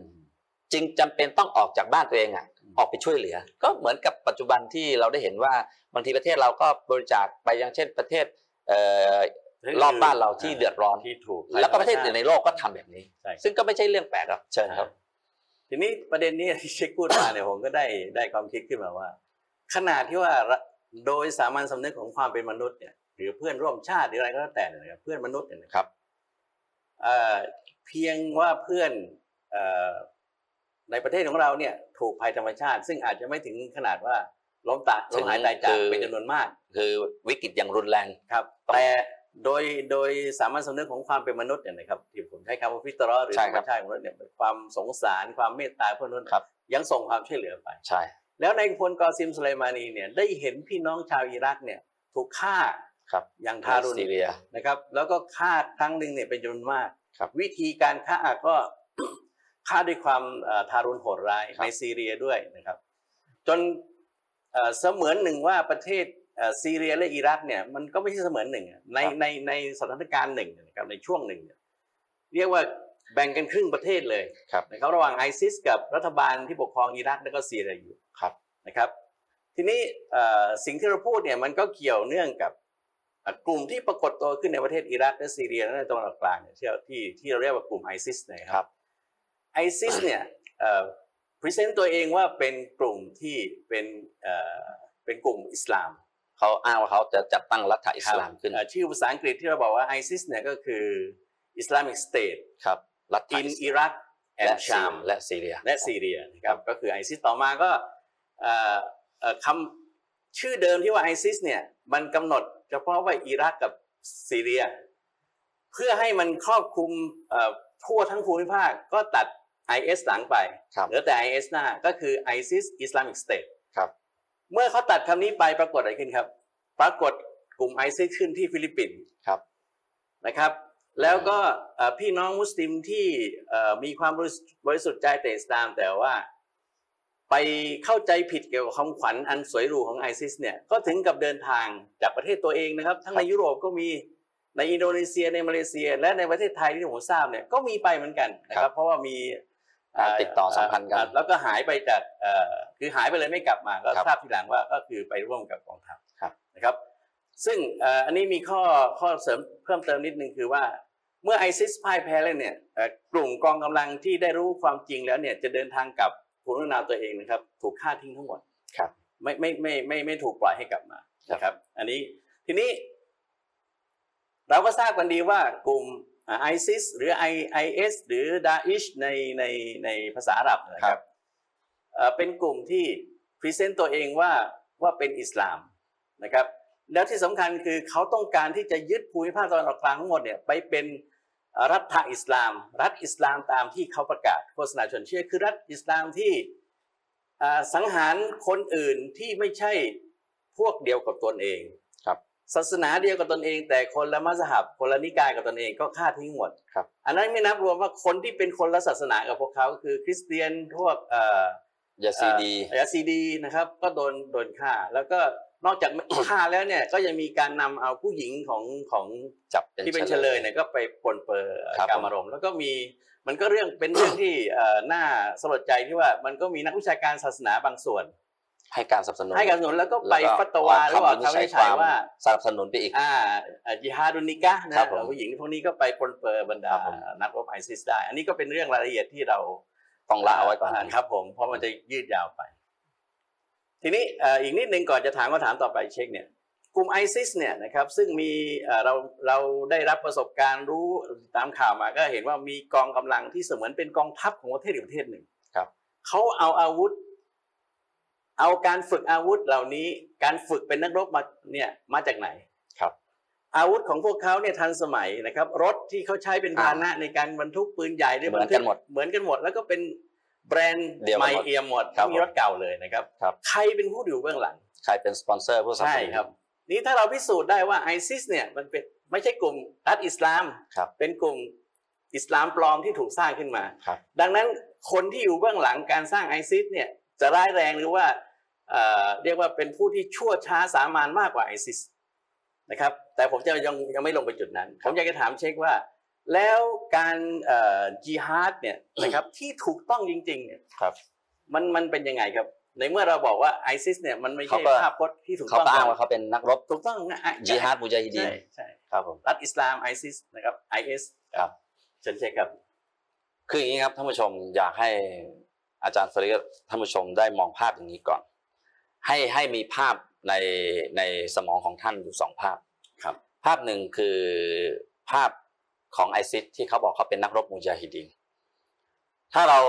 จึงจำเป็นต้องออกจากบ้านตัวเองอะอืมออกไปช่วยเหลือ ก็เหมือนกับปัจจุบันที่เราได้เห็นว่าบางทีประเทศเราก็บริจาคไปอย่างเช่นประเทศเอ่อรอบบ้านเราที่เดือดร้อนที่ถูก แล้วก็ประเทศอื่นในโลกก็ทำแบบนี้ใช่ซึ่งก็ไม่ใช่เรื่องแปลกหรอกเชิญครับ ทีนี้ประเด็นนี้ที่เช็คพูดมาเนี่ยผมก็ได้ได้ความคิดขึ้นมาว่า ขนาดที่ว่าระโดยสามัญสำนึกของความเป็นมนุษย์เนี่ยหรือเพื่อนร่วมชาติหรืออะไรก็แล้วแต่เนี่ยนะครับเพื่อนมนุษย์เนี่ยนะครับเอ่อเพียงว่าเพื่อนเอ่อในประเทศของเราเนี่ยถูกภัยธรรมชาติ ซึ่งอาจจะไม่ถึงขนาดว่าล้มตายล้มหายตายจากคือเป็นจำนวนมาก คือวิกฤตอย่างรุนแรงครับต้องแต่ โดยโดยสามัญสำนึกของความเป็นมนุษย์เนี่ยนะครับที่ผมใช้คำว่าฟิตรอหรือใช่ธรครรัมบชาติของมนุษย์เนี่ยความสงสารความเมตตาเพื่อนมนุษย์ครับยังส่งความช่วยเหลือไปใช่ แล้วในพลกอซิมสุไลมานีเนี่ยได้เห็นพี่น้องชาวอิรักเนี่ยถูกฆ่าครับอย่างทารุณซีเรียนะครับ แล้วก็ฆ่าครั้งหนึ่งเนี่ยเป็นจำนวนมากครับวิธีการฆ่าก็ฆ่าด้วยความเอ่อทารุณโหดร้ายครับในซีเรียด้วยนะครับ จนเอ่อเสมือนหนึ่งว่าประเทศเอ่อ ซีเรียและอิรักเนี่ยมันก็ไม่ใช่เสมือนหนึ่งอะในในในสถานการณ์หนึ่งนะครับในช่วงหนึ่งเนี่ยเรียกว่าแบ่งกันครึ่งประเทศเลยครับนะครับระหว่างไอซิสกับรัฐบาลที่ปกครองอิรักและก็ซีเรียอยู่ครับนะครับ ทีนี้เอ่อสิ่งที่เราพูดเนี่ยมันก็เกี่ยวเนื่องกับเอ่อกลุ่มที่ปรากฏตัวขึ้นในประเทศอิรักและซีเรียและในตะวันออกกลางเนี่ยที่เราที่ที่เราเรียกว่ากลุ่มไอซิสนะคครัรับบไอซิสเนี่ย present ตัวเองว่าเป็นกลุ่มที่เป็นเอ่อเป็นกลุ่มอิสลาม เขาอ้างว่าเขาจะจัดตั้งรัฐอิสลามขึ้นเอ่อชื่อภาษาอังกฤษที่เราบอกว่าไอซิสเนี่ยก็คือ Islamic State ครับรัฐ in อิส Iraq และ and ชาม Sham และซีเรียและซีเรียนะครับก็คือไอซิสต่อมาก็เอ่อเอ่อคำชื่อเดิมที่ว่าไอซิสเนี่ยมันกำหนดเฉพาะว่าอิรักกับซีเรีย เพื่อให้มันครอบคลุมเอ่อทั่วทั้งภูมิภาคก็ตัด IS หลังไปครับเหลือแต่ IS หน้าก็คือ ISIS Islamic State ครับ เมื่อเขาตัดคำนี้ไปปรากฏอะไรขึ้นครับ ปรากฏกลุ่ม ISIS ขึ้นที่ฟิลิปปินส์ครับนะครับ แล้วก็เอ่อพี่น้องมุสลิมที่เอ่อมีความบริสุทธิ์บริสุทธิ์ใจแต่อิสลาม แต่ว่าไปเข้าใจผิดเกี่ยวกับคำขวัญอันสวยหรูของไอซิสเนี่ยก็ถึงกับเดินทางจากประเทศตัวเองนะครับ ทั้งในยุโรปก็มีในอินโดนีเซียในมาเลเซีย และในประเทศไทยที่ผมทราบเนี่ยก็มีไปเหมือนกันนะคครัรับบเพราะว่ามีการ ติดต่อสัมพันธ์กันเอ่อแล้วก็หายไปจากเอ่อคือหายไปเลยไม่กลับมาก็ครับทราบทีหลังว่าก็คือไปร่วมกับกองทัพครับนะครับ ซึ่งเอ่ออันนี้มีข้อข้อเสริมเพิ่มเติมนิดนึงคือว่า เมื่อไอซิสพ่ายแพ้แล้วเนี่ยเอ่อกลุ่มกองกำลังที่ได้รู้ความจริงแล้วเนี่ยจะเดินทางกลับภูมิลำเนาตัวเองนะครับ ถูกฆ่าทิ้งทั้งหมดครับไม่ไม่ไม่ไม่ไม่ถูกปล่อยให้กลับมาครับนะครับ อันนี้ทีนี้ เราก็ทราบกันดีว่ากลุ่ม ไอซิสหรือ IS หรือดาอิชในในในภาษาอาหรับนะครับเอ่อเป็นกลุ่มที่ present ตัวเองว่าว่าเป็นอิสลามนะครับแล้วที่สำคัญคือเขาต้องการที่จะยึดภูมิภาคตะวันออกกลางทั้งหมดเนี่ยไปเป็นรัฐอิสลาม รัฐอิสลามตามที่เขาประกาศโฆษณาชวนเชื่อคือรัฐอิสลามที่อ่าสังหารคนอื่นที่ไม่ใช่พวกเดียวกับตนเองครับ ศาสนาเดียวกับตนเอง แต่คนละมัสฮับคนละนิกายกับตนเองก็ฆ่าทิ้งหมดครับอันนั้นไม่นับรวมว่าคนที่เป็นคนละศาสนากับพวกเขาคือคริสเตียนพวกเอ่อยาซีดียาซีดีนะครับ ก็โดนโดนฆ่าแล้วก็นอกจากฆ่าแล้วเนี่ยก็ยังมีการนำเอาผู้หญิงของของจับที่เป็นเฉลยเนี่ยก็ไปปนเปื้อครับการมารมณ์แล้วก็มีมันก็เรื่องเป็นเรื่องที่เอ่อน่าสลดใจที่ว่ามันก็มีนักวิชาการศาสนาบางส่วน ให้การสนับสนุนให้การสนับสนุนแล้วก็ไปแล้วฟัตวาหรือว่าคำวินิจฉัยว่าสนับสนุนไปอีกอ่าอ่าจิฮาดุนิกะห์นะครับผมผู้หญิงพวกนี้ก็ไปปนเปื้อบรรดาครับผมนักรบไอซิสได้ อันนี้ก็เป็นเรื่องรายละเอียดที่เราต้องละเอาไว้ก่อนครับ ผมเพราะมันจะยืดยาวไป ทีนี้เอ่ออีกนิดนึงก่อนจะถามคำถามต่อไปเช็คเนี่ยกลุ่มไอซิสเนี่ยนะครับซึ่งมีเอ่อเราเราได้รับประสบการณ์รู้ตามข่าวมาก็เห็นว่ามีกองกำลังที่เสมือนเป็นกองทัพของประเทศอีกประเทศหนึ่งครับเขาเอาอาวุธ เอาการฝึกอาวุธเหล่านี้ การฝึกเป็นนักรบมาเนี่ยมาจากไหนครับ อาวุธของพวกเขาเนี่ยทันสมัยนะครับ รถที่เขาใช้เป็นพาหนะในการบรรทุกปืนใหญ่หรือเหมือนกันหมดเหมือนกันหมด แล้วก็เป็นแบรนด์เดียวกันไม่หมดเอียมหมดครับไม่มีรถเก่าเลยนะครับครับ ใครเป็นผู้อยู่เบื้องหลัง ใครเป็นสปอนเซอร์ผู้สนับใช่สนุนครับนี่ถ้าเราพิสูจน์ได้ว่าไอซิสเนี่ยมันเป็นไม่ใช่กลุ่มรัฐอิสลามครับเป็นกลุ่มอิสลามปลอมที่ถูกสร้างขึ้นมาครับดังนั้นคนที่อยู่เบื้องหลังการสร้างไอซิสเนี่ยจะร้ายแรงหรือว่า เอ่อเรียกว่าเป็นผู้ที่ชั่วช้าสามานมากกว่าไอซิสนะครับแต่ผมจะยังยังไม่ลงไปจุดนั้น ผมอยากจะถามเชคว่า แล้วการเอ่อจิฮาดเนี่ยนะครับที่ถูกต้องจริงๆเนี่ยครับมันมันเป็นยังไงครับในเมื่อเราบอกว่าไอซิสเนี่ยมันไม่ใช่เขาก็ภาพพจน์ที่ถูกเขาต้องก็อ้างว่าเขาเป็นนักรบถูกต้องนะอะจิฮาดมุจาฮิดีนใช่ใช่ครับผมรัฐอิสลามไอซิสนะครับไอเอสครับเชิญเชคครับ คืออย่างนี้ครับท่านผู้ชมอยากให้อาจารย์ฟริดท่านผู้ชมได้มองภาพอย่างนี้ก่อน ให้ให้มีภาพในในสมองของท่านอยู่สองภาพครับ ภาพหนึ่งคือภาพของไอซิสที่เขาบอกเขาเป็นนักรบมุจาฮิดีนถ้าเรา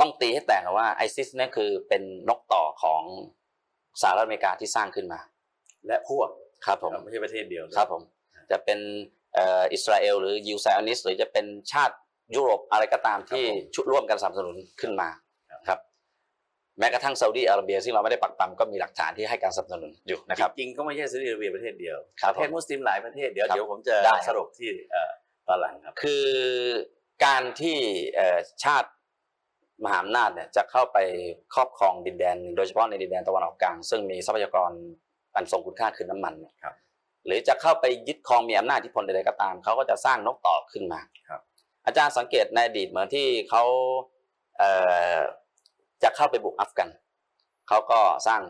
ต้องตีให้แตกว่าไอซิสเนี่ยคือเป็นนกต่อของสหรัฐอเมริกาที่สร้างขึ้นมา และพวกครับผมไม่ใช่ประเทศเดียวครับผมจะเป็นเอ่ออิสราเอลหรือยิวไซออนิสต์หรือจะเป็นชาติยุโรปอะไรก็ตามที่ชุดร่วมกันสนับสนุนขึ้นมาครับ แม้กระทั่งซาอุดีอาระเบียซึ่งเราไม่ได้ปักปั๊มก็มีหลักฐานที่ให้การสนับสนุนอยู่นะครับจริงๆก็ไม่ใช่ซาอุดิอาระเบียประเทศเดียวครับประเทศมุสลิมหลายประเทศเดี๋ยวครับเดี๋ยวผมจะได้ครับสรุปที่เอ่อตอนหลังครับคือการที่เอ่อชาติมหาอำนาจเนี่ยจะเข้าไปครอบครองดินแดน โดยเฉพาะในดินแดนตะวันออกกลาง ซึ่งมีทรัพยากรอันทรงคุณค่าคือน้ำมันเนี่ยครับหรือจะเข้าไปยึดครองมีอำนาจอิทธิพลใดๆก็ตามเขาก็จะสร้างนกต่อขึ้นมาครับ อาจารย์สังเกตในอดีตเหมือนที่เขาเอ่อ จะเข้าไปบุกอัฟกัน เขาก็สร้าง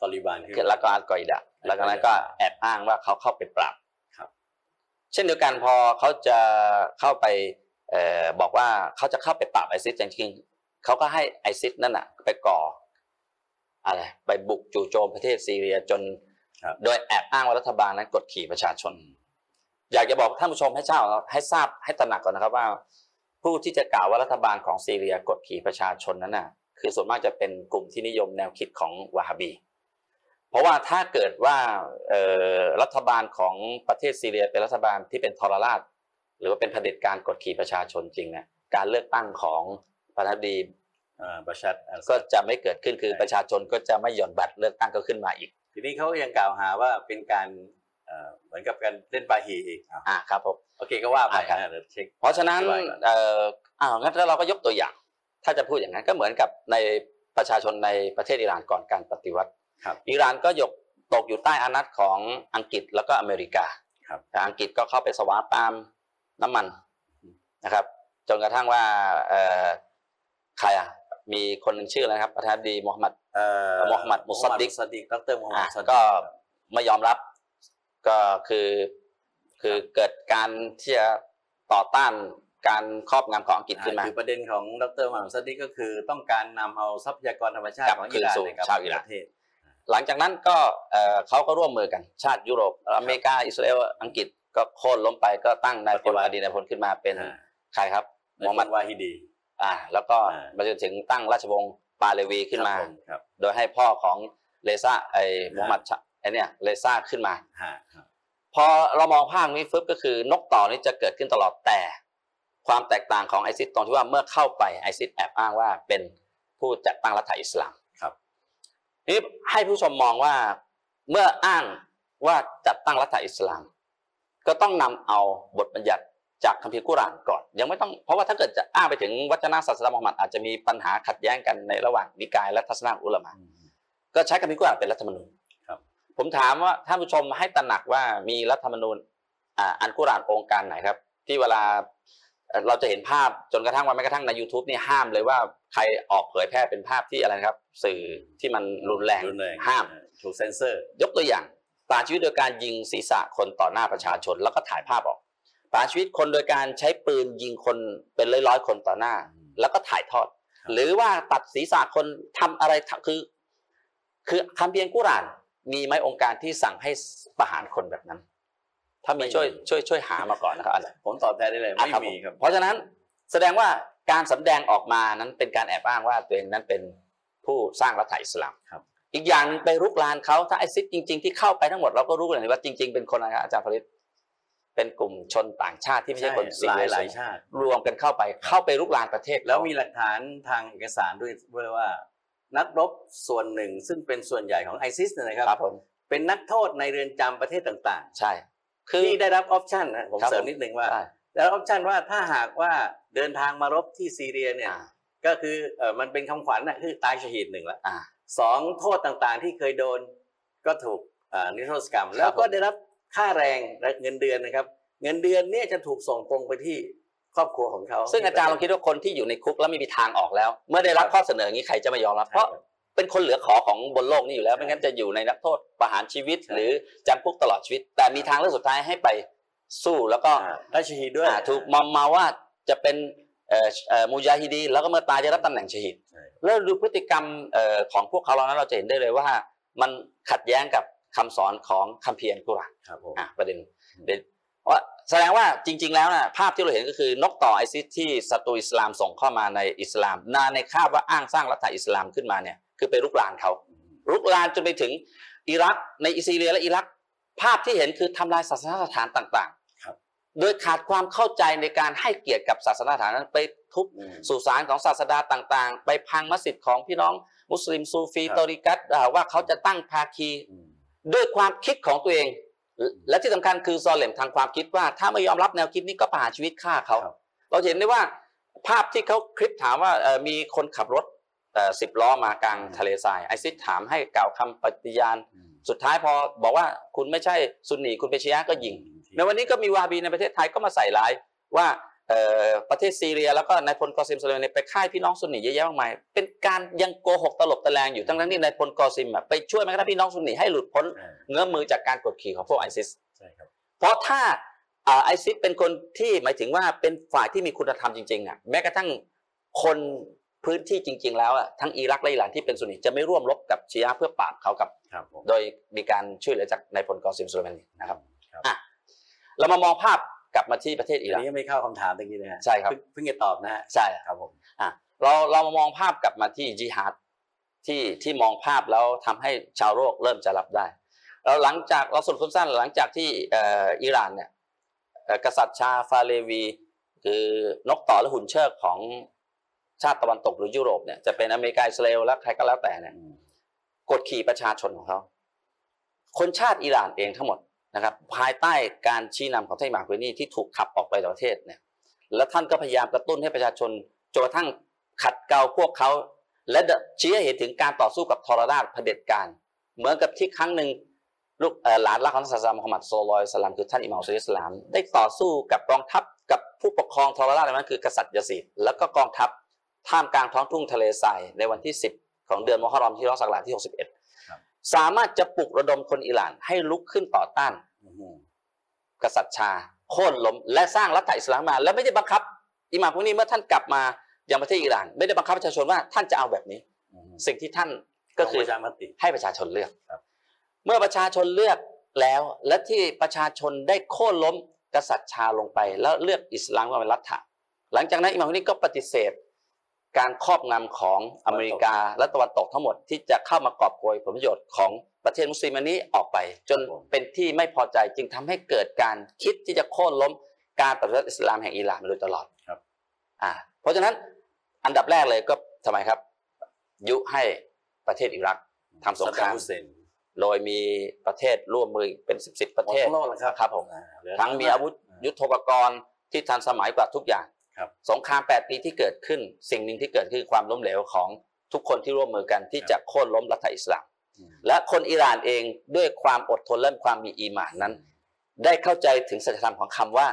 ตอริบานขึ้นแล้วก็อัลกออิดะแล้วก็นั้นก็แอบอ้างว่าเขาเข้าไปปราบครับเช่นเดียวกันพอเขาจะเข้าไปเอ่อบอกว่าเขาจะเข้าไปปราบไอซิสจริงๆเขาก็ให้ไอซิสนั่นน่ะไปก่ออะไรไปบุกจู่โจมประเทศซีเรียจนครับโดยแอบอ้างว่ารัฐบาลนั้นกดขี่ประชาชน อยากจะบอกท่านผู้ชมให้เจ้าให้ทราบให้ตระหนักก่อนนะครับว่า ผู้ที่จะกล่าวว่ารัฐบาลของซีเรียกดขี่ประชาชนนั้นน่ะ คือส่วนมากจะเป็นกลุ่มที่นิยมแนวคิดของวาฮาบี เพราะว่าถ้าเกิดว่าเอ่อรัฐบาลของประเทศซีเรียเป็นรัฐบาลที่เป็นทรราช หรือว่าเป็นเผด็จการกดขี่ประชาชนจริงเนี่ยการเลือกตั้งของประธานาธิบดีเอ่อบัชัดอัลก็ซัดจะไม่เกิดขึ้นคือใช่ประชาชนก็จะไม่หย่อนบัตรเลือกตั้งก็ขึ้นมาอีก ทีนี้เขายังกล่าวหาว่าเป็นการเอ่อเหมือนกับการเล่นปาฮีอีกอะอ่าครับผมโอเคก็ว่าไปอ่าครับนะเดี๋ยวเช็คเพราะฉะนั้นอธิบายก่อนเอ่ออ้าวงั้นเราก็ยกตัวอย่าง ถ้าจะพูดอย่างนั้นก็เหมือนกับในประชาชนในประเทศอิหร่านก่อนการปฏิวัติครับอิหร่านก็ยกตกอยู่ใต้อานัตของอังกฤษแล้วก็อเมริกาครับแต่อังกฤษก็เข้าไปสวาปามน้ำมันนะครับ จนกระทั่งว่าเอ่อใครอะมีคนหนึ่งชื่ออะไรนะครับ ประธานาธิบดีมูฮัมหมัดเอ่อมูฮัมหมัดมุซัดดิกซัดดิกดรมูฮัมหมัอะดซัดดิก็ไม่ยอมรับก็คือคือเกิดการที่จะต่อต้าน การครอบงำของอังกฤษขึ้นมาคือประเด็นของดรมูฮัมหมัดซัดดิกก็คือต้องการนำเอาทรัพยากรธรรมชาติกลับของคือินหร่านสู่เนี่ยกลับชาวอิหร่านประเทศหลังจากนั้นก็เอ่อเขาก็ร่วมมือกันชาติยุโรปอเมริกาอิสราเอลอังกฤษก็โค่นล้มไปก็ตั้งนายพลอดีตนายพลขึ้นมาเป็นอ่าใครครับมูมูฮัฮัมมหหมัมัดดวาฮิดีอ่าแล้วก็อ่ามาจนถึงตั้งราชวงศ์ปาเลวีขึ้นมาครับผครับโดยให้พ่อของเลซ่าไอ้มูฮัมหมัดชะไอ้เนี่ยเลซ่าขึ้นมาฮะครับพอเรามองภาพนี้ฟึบก็คือนกต่อนี้จะเกิดขึ้นตลอดแต่ ความแตกต่างของไอซิสตรงที่ว่าเมื่อเข้าไปไอซิสแอบอ้างว่าเป็นผู้จัดตั้งรัฐอิสลามครับทีนี้ให้ผู้ชมมองว่าเมื่ออ้างว่าจัดตั้งรัฐอิสลาม ก็ต้องนำเอาบทบัญญัติจากคัมภีร์กุรอานก่อน ยังไม่ต้องเพราะว่าถ้าเกิดจะอ้างไปถึงวัจนะศาสนามุฮัมมัดอาจจะมีปัญหาขัดแย้งกันในระหว่างนิกายและทัศนะอุลามะก็ใช้คัมภีร์กุรอานเป็นรัฐธรรมนูญครับผมถามว่าท่านผู้ชมให้ตระหนักว่ามีรัฐธรรมนูญอ่าอันกุรอานองค์การไหนครับ ที่เวลา เอ่อเราจะเห็นภาพจนกระทั่งว่าแม้กระทั่งใน YouTube นี่ห้ามเลยว่าใครออกเผยแพร่เป็นภาพที่อะไรนะครับ สื่อที่มันรุนแรงรุนแรงห้ามถูกเซนเซอร์ ยกตัวอย่างประหารชีวิตโดยการยิงศีรษะคนต่อหน้าประชาชน แล้วก็ถ่ายภาพออกประหารชีวิตคนโดยการใช้ปืนยิงคนเป็นร้อยๆคนต่อหน้า แล้วก็ถ่ายทอดครับหรือว่าตัดศีรษะคนทำอะไรทำคือ คือคัมภีร์กุรอานมีไหมองค์การที่สั่งให้ประหารคนแบบนั้น ถ้ามีช่วยช่วยช่วยหามาก่อนนะครับอาจารย์ผมตอบแทนได้เลยอะไม่มีครับเพราะฉะนั้นแสดงว่าการสำแดงออกมานั้นเป็นการแอบอ้างว่าตัวเองนั้นเป็นผู้สร้างรัฐอิสลามครับ อีกอย่างหนึ่งไปรุกรานเขาถ้าไอซิสจริง ๆ ที่เข้าไปทั้งหมดเราก็รู้กันเลยว่าจริง ๆ เป็นคนอะไรครับอาจารย์ฟริดเป็นกลุ่มชนต่างชาติที่ไม่ใช่คนหลายหลาย civilization ชาติรวมกันเข้าไปเข้าไปรุกรานประเทศ แล้วมีหลักฐานทางเอกสารด้วยด้วยว่า นักรบส่วนหนึ่งซึ่งเป็นส่วนใหญ่ของไอซิสเนี่ยนะครับครับผมเป็นนักโทษในเรือนจำประเทศต่างใช่ คือที่ได้รับ option นะผมครับเสริมผมนิดนึงว่าใช่ได้รับ option ว่าถ้าหากว่าเดินทางมารบที่ซีเรียเนี่ยอ่าก็คือเออมันเป็นคำขวัญนะคือตายชหีดหนึ่งละอ่าสองโทษต่างๆที่เคยโดนก็ถูกอ่านิรโทษกรรมครับแล้วก็ผมได้รับค่าแรงและเงินเดือนนะครับ เงินเดือนเนี่ยจะถูกส่งตรงไปที่ครอบครัวของเขา ซึ่งอาจารย์ลองคิดว่าคนที่อยู่ในคุกแล้วไม่มีทางออกแล้ว เมื่อได้รับข้อเสนออย่างนี้ใครจะไม่ยอมรับ เพราะ เป็นคนเหลือขอของบนโลกนี้อยู่แล้วใช่ไม่งั้นจะอยู่ในนักโทษประหารชีวิตใช่หรือจำคุกตลอดชีวิต แต่มีทางเลือกสุดท้ายให้ไปสู้แล้วก็อ่าได้ชหีดด้วยอ่าถูกมอมมาว่าจะเป็นเอ่อเอ่อมูญาฮิดีนแล้วก็เมื่อตายจะรับตำแหน่งชหิดใช่แล้วดูพฤติกรรมเอ่อของพวกเขาแล้วนั้นเราจะเห็นได้เลยว่ามันขัดแย้งกับคำสอนของคัมภีร์อัลกุรอานครับผมอะประเด็นเด็ดว่าแสดงว่าจริง ๆ แล้วนะภาพที่เราเห็นก็คือนกต่อไอซิสที่ศัตรูอิสลามส่งเข้ามาในอิสลามนาในคาบว่าอ้างสร้างรัฐอิสลามขึ้นมาเนี่ย คือไปรุกรานเขารุกรานจนไปถึงอิรักในซีเรียและอิรักภาพที่เห็นคือทำลายศาสนสถานต่างครับๆโดยขาดความเข้าใจในการให้เกียรติกับศาสนสถานนั้นไปทุบอืมสุสานของศาสดาต่างๆ ไปพังมัสยิดของพี่น้องมุสลิมซูฟีครับตอริกัตอ่าว่าเขาจะตั้งภาคีอืมด้วยความคิดของตัวเอง และที่สำคัญคือซอเลมทางความคิดว่า ถ้าไม่ยอมรับแนวคิดนี้ก็ประหารชีวิตฆ่าเขาครับเราจะเห็นได้ว่าภาพที่เขาคลิปถามว่าเอ่อมีคนขับรถ สิบล้อมากลางทะเลทรายไอซิสถามให้กล่าวคำปฏิญาณอืมสุดท้ายพอบอกว่าคุณไม่ใช่ซุนนีคุณเป็นชียะห์ก็ยิง ในวันนี้ก็มีวาฮาบีในประเทศไทยก็มาใส่ร้ายว่าเอ่อประเทศซีเรียแล้วก็นายพลกอซิมสุเลมานเนี่ยไปฆ่าพี่น้องซุนนีเยอะแยะมากมายเป็นการยังโกหกตลบตะแลงอยู่ทั้งทั้งๆที่นายพลกอซิมอะไปช่วยแม้กระทั่งพี่น้องซุนนีให้หลุดพ้นใช่เงื้อมมือจากการกดขี่ของพวกไอซิสใช่ครับเพราะถ้าไอซิสเป็นคนที่หมายถึงว่าเป็นฝ่ายที่มีคุณธรรมจริงๆอะแม้กระทั่งคน พื้นที่จริง ๆ แล้วอะทั้งอิรักและอิหร่านที่เป็นซุนนีจะไม่ร่วมรบกับชียะห์เพื่อปราบเขากับครับผมโดยมีการช่วยเหลือจากนายพลกอซิมสุเลมานีนะครับครับอะเรามามองภาพกลับมาที่ประเทศอิอันรักนี้ยังไม่เข้าคำถามตะกี้นะฮะใช่ครับเพิ่งเพิ่งจะตอบนะฮะใช่ครับผมอะเราเรามามองภาพกลับมาที่จิฮาดที่ที่มองภาพแล้วทำให้ชาวโลกเริ่มจะรับได้แล้วหลังจากเราสรุปสั้นๆหลังจากที่เอ่ออิหร่านเนี่ยเอ่อกษัตริย์ชาฟาเลวี คือนกต่อและหุ่นเชิดของ ชาติตะวันตกหรือยุโรปเนี่ยจะเป็นอเมริกาอิสราเอลและใครก็แล้วแต่เนี่ยอืมกดขี่ประชาชนของเขาคนชาติอิหร่านเองทั้งหมดนะครับ ภายใต้การชี้นำของท่านอิหม่ามคุยนี่ที่ถูกขับออกไปจากประเทศเนี่ย แล้วท่านก็พยายามกระตุ้นให้ประชาชนจนกระทั่งขัดเกลาพวกเขา และชี้ให้เห็นถึงการต่อสู้กับทรราชเผด็จการ เหมือนกับที่ครั้งหนึ่งลูกเอ่อหลานรักของท่านศาสนามุฮัมมัดสุลลัลลอฮุอะลัยฮิวะสลามคือท่านอิหม่ามอุซัยยิดอิสลาม ได้ต่อสู้กับกองทัพกับผู้ปกครองทรราชในวันนั้นคือกษัตริย์ยาซีดแล้วก็กองทัพ ท่ามกลางท้องทุ่งทะเลทรายในวันที่ 10 ของเดือนมุฮัรรอมที่รอสักราชที่ 61 สามารถจะปลุกระดมคนอิหร่านให้ลุกขึ้นต่อต้านอืมกษัตริย์ชาโค่นล้มและสร้างรัฐอิสลามมา และไม่ได้บังคับ อิหม่ามพวกนี้เมื่อท่านกลับมายังประเทศอิหร่าน ไม่ได้บังคับประชาชนว่าท่านจะเอาแบบนี้อืมสิ่งที่ท่านก็คือลงประชามติให้ประชาชนเลือกครับเมื่อประชาชนเลือกแล้วและที่ประชาชนได้โค่นล้มกษัตริย์ชาลงไป แล้วเลือกอิสลามมาเป็นรัฐะหลังจากนั้นอิหม่ามพวกนี้ก็ปฏิเสธ การครอบงำของอเมริกาและตะวันตกทั้งหมดที่จะเข้ามากอบโกยผลประโยชน์ของประเทศมุสลิมอันนี้ออกไป จนเป็นที่ไม่พอใจจึงทำให้เกิดการคิดที่จะโค่นล้มการปฏิวัติอิสลามแห่งอิหร่านมาโดยตลอดครับอ่าเพราะฉะนั้นอันดับแรกเลยก็ทำไมครับ ยุให้ประเทศอิรักทำสงครามซัดดัมฮุเซนโดยมีประเทศร่วมมือเป็นสิบสิบประเทศหมดทั้งโลกแล้วครับครับผมอ่าเหลือทั้งมีอาวุธยุทโธปกรณ์ที่ทันสมัยกว่าทุกอย่างครับ สงคราม8ปีที่เกิดขึ้น สิ่งหนึ่งที่เกิดขึ้นคือความล้มเหลวของทุกคนที่ร่วมมือกันที่จะโค่นล้มรัฐอิสลามอืมและคนอิหร่านเองด้วยความอดทนและความมีอีหม่านนั้น ได้เข้าใจถึงสัจธรรมของคำว่า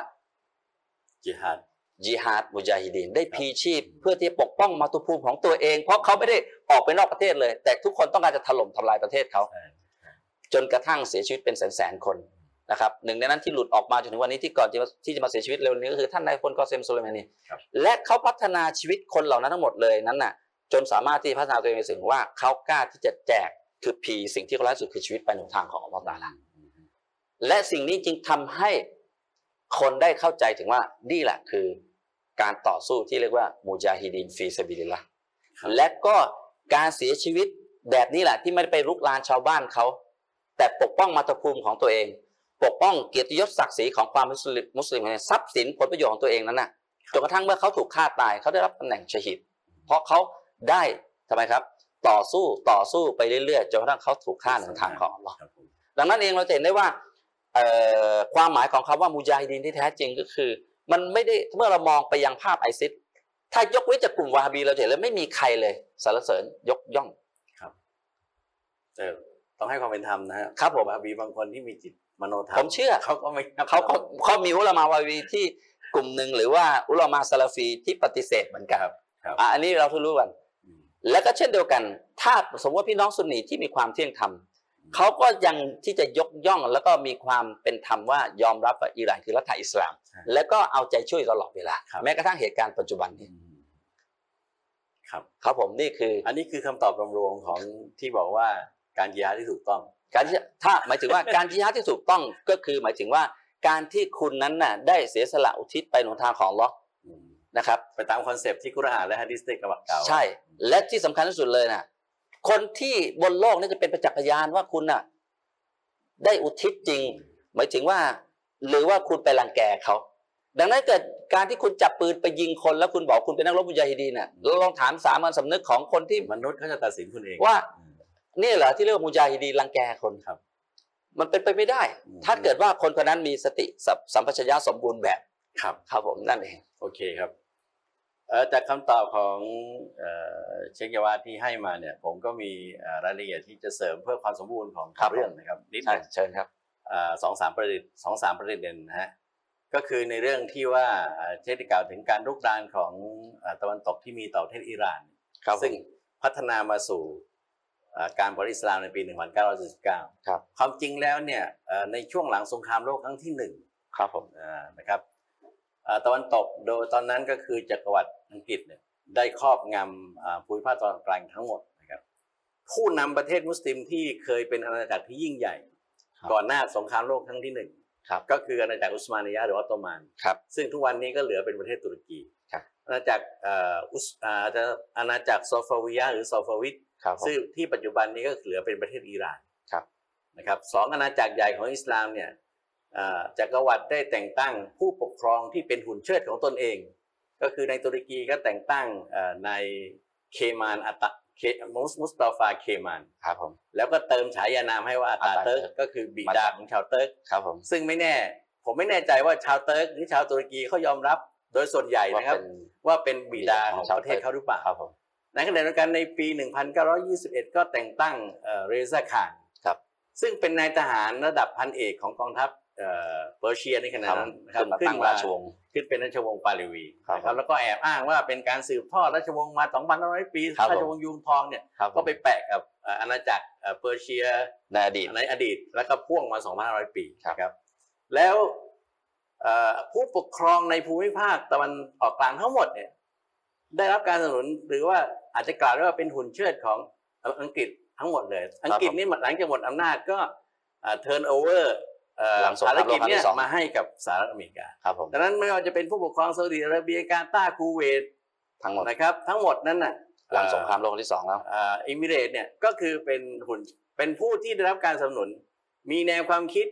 จิฮัดจิฮาดมุจาฮิดีนได้ครับพลีชีพเพื่อที่จะปกป้องมาตุภูมิของตัวเอง เพราะเขาไม่ได้ออกไปนอกประเทศเลย แต่ทุกคนต้องการจะถล่มทำลายประเทศเขาใช่จนกระทั่งเสียชีวิตเป็นแสนๆคน นะครับหนึ่งในนั้นที่หลุดออกมาจนถึงวันนี้ที่ก่อนที่ที่จะมาเสียชีวิตเร็วนี้ก็คือท่านนายพลกอเซมสุเลมานีครับและเขาพัฒนาชีวิตคนเหล่านั้นทั้งหมดเลยนั้นน่ะจนสามารถที่พัฒนาตัวเองไปถึงว่าเขากล้าที่จะแจกคือพลีสิ่งที่เขารักที่สุดคือชีวิตไปในทางของอัลลอฮฺตะอาลาอืมและสิ่งนี้จึงทำให้คนได้เข้าใจถึงว่านี่แหละคือการต่อสู้ที่เรียกว่ามูจาฮิดีนฟีซาบิลิลละห์ครับและก็การเสียชีวิตแบบนี้แหละที่ไม่ได้ไปรุกรานชาวบ้านเขา แต่ปกป้องมาตรภูมิของตัวเอง ปกป้องเกียรติยศศักดิ์ศรีของความมุสลิมมุสลิมทรัพย์สินผลประโยชน์ของตัวเองนั้นน่ะจนกระทั่งเมื่อเขาถูกฆ่าตายเขาได้รับตำแหน่งชหิดเพราะเขาได้ทำไมครับ ต่อสู้ต่อสู้ไปเรื่อยๆจนกระทั่งเขาถูกฆ่าในทางของอัลลอฮ์ครับผมดังนั้นเองเราจะเห็นได้ว่าเอ่อความหมายของคำว่ามุจาฮิดีนที่แท้จริงก็คือ มันไม่ได้เมื่อเรามองไปยังภาพไอซิสถ้ายกเว้นจากกลุ่มวาฮาบีเราจะเห็นแล้วไม่มีใครเลยสรรเสริญยกย่องเออต้องให้ความเป็นธรรมนะฮะครับผมบาบีบางคนที่มีจิต มโนธรรผมมเชื่อเขาก็ไม่นับเขาเขาเขามีอุลามาวาฮาบีที่กลุ่มหนึ่งหรือว่าอุลามาซาลาฟีที่ปฏิเสธเหมือนกันครับครับอะอันนี้เราทุกรู้กันอืมแล้วก็เช่นเดียวกัน ถ้าสมมติว่าพี่น้องซุนนีที่มีความเที่ยงธรรมเขาก็ยังที่จะยกย่องแล้วก็มีความเป็นธรรมว่ายอมรับว่าอิหร่านคือรัฐอิสลามใช่แล้วก็เอาใจช่วยตลอดเวลาครับแม้กระทั่งเหตุการณ์ปัจจุบันนี้อืมครับครับผมนี่คือ อันนี้คือคำตอบรวมๆของที่บอกว่าการยิฮาดที่ถูกต้อง การที่ถ้าหมายถึงว่าการจิฮาดที่ถูกต้องก็คือหมายถึงว่าการที่คุณนั้นน่ะได้เสียสละอุทิศไปหนทางของอัลเลาะห์อืมนะครับไปตาม concept ที่กุรอานและฮะดิษได้กล่าวกล่าวใช่ และที่สำคัญที่สุดเลยนะคนที่บนโลกนี่จะเป็นประจักษ์พยานว่าคุณน่ะได้อุทิศจริง หมายถึงว่า หรือว่าคุณไปรังแกเขาดังนั้นเกิดการที่คุณจับปืนไปยิงคนแล้วคุณบอกคุณเป็นนักรบมุจาฮิดีนน่ะเราลองถามสามัญสำนึกของคนที่มนุษย์เขาจะตัดสินคุณเองว่าอืม นี่เหรอที่เรียกว่ามุจาฮิดีนรังแกคนครับ มันเป็นไปไม่ได้อืมถ้าเกิดว่าคนคนนั้นมีสติสัมสัมปชัญญะสมบูรณ์แบบครับ ครับผมนั่นเองโอเคครับเอ่อจากคำตอบของเอ่อเชคยาวาที่ให้มาเนี่ย ผมก็มีเอ่อรายละเอียดที่จะเสริมเพื่อความสมบูรณ์ของครับเรื่องนะครับนิดหใช่นึ่งเชิญครับเอ่อสองสามประเด็นสองสามประเด็นนะฮะก็คือในเรื่องที่ว่าเอ่อเชคได้กล่าวถึงการลุกรานของเอ่อตะวันตกที่มีต่อประเทศอิหร่านครับซึ่งพัฒนามาสู่เอ่อ การบริอิสลามในปี 1949ครับความจริงแล้วเนี่ยเอ่อในช่วงหลังสงครามโลกครั้งที่หนึ่งครับผมอ่านะครับอ่าตะวันตกโดยตอนนั้นก็คือจักรวรรดิอังกฤษเนี่ยได้ครอบงำอ่าภูมิภาคตอนกลางทั้งหมดนะครับผู้นำประเทศมุสลิมที่เคยเป็นอาณาจักรที่ยิ่งใหญ่ครับก่อนหน้าสงครามโลกครั้งที่หนึ่งครับก็คืออาณาจักรอุสมานียะห์หรือออตโตมันครับซึ่งทุกวันนี้ก็เหลือเป็นประเทศตุรกีครับอาณาจักรเอ่ออุสอ่าจะอาณาจักรโซฟาวิยะห์หรือโซฟาวิดครับผม ซึ่งที่ปัจจุบันนี้ก็เหลือเป็นประเทศอิหร่านครับนะครับสองอาณาจักรใหญ่ของอิสลามเนี่ยอ่าจักรวรรดิได้แต่งตั้งผู้ปกครองที่เป็นหุ่นเชิดของตนเอง ก็คือในตุรกีก็แต่งตั้งเอ่อในเคมานอัตตะเคมุสมุสตาฟาเคมานครับผมแล้วก็เติมฉายานามให้ว่าอัตตาอัตตาเติร์กเติร์กก็คือบิดาของชาวเติร์กครับผมซึ่งไม่แน่ผมไม่แน่ใจว่าชาวเติร์กหรือชาวตุรกีเขายอมรับโดยส่วนใหญ่นะครับ ว่าเป็นบิดาของประเทศเขาหรือเปล่าครับผม ในขณะเดียวกันในปี 1921 ก็แต่งตั้งเอ่อเรซาคานครับซึ่งเป็นนายทหารระดับพันเอกของกองทัพเอ่อเปอร์เซียในขณะนั้นนะครับขึ้นมาตั้งราชวงศ์ขึ้นเป็นราชวงศ์ปาห์ลาวีครับนะครับแล้วก็แอบอ้างว่าเป็นการสืบทอดราชวงศ์มา2,500 ปีครับผมราชวงศ์ยูงทองเนี่ยครับผมก็ไปแปะกับเอ่ออาณาจักรเอ่อเปอร์เซียในอดีตในอดีตแล้วก็พ่วงมา2,500 ปีครับนะครับแล้วเอ่อผู้ปกครองในภูมิภาคตะวันออกกลางทั้งหมดเนี่ยได้รับการสนับสนุนหรือว่า อาจจะกล่าวได้ว่าเป็นหุ่นเชิดของอังกฤษทั้งหมดเลย อังกฤษนี่หลังจากหมดอำนาจก็ turnover หลังสงครามโลกครั้งเนี่ยที่สองมาให้กับสหรัฐอเมริกาครับผมดังนั้นไม่ว่าจะเป็นผู้ปกครองซาอุดิอาระเบียกาตาร์คูเวตทั้งหมดนะครับ ทั้งหมดนั้นน่ะหลังสงครามโลกครั้งที่สองแล้วเอ่ออิมิเรตเนี่ยก็คือเป็นหุ่นเป็นผู้ที่ได้รับการสนับสนุน มีแนวความคิด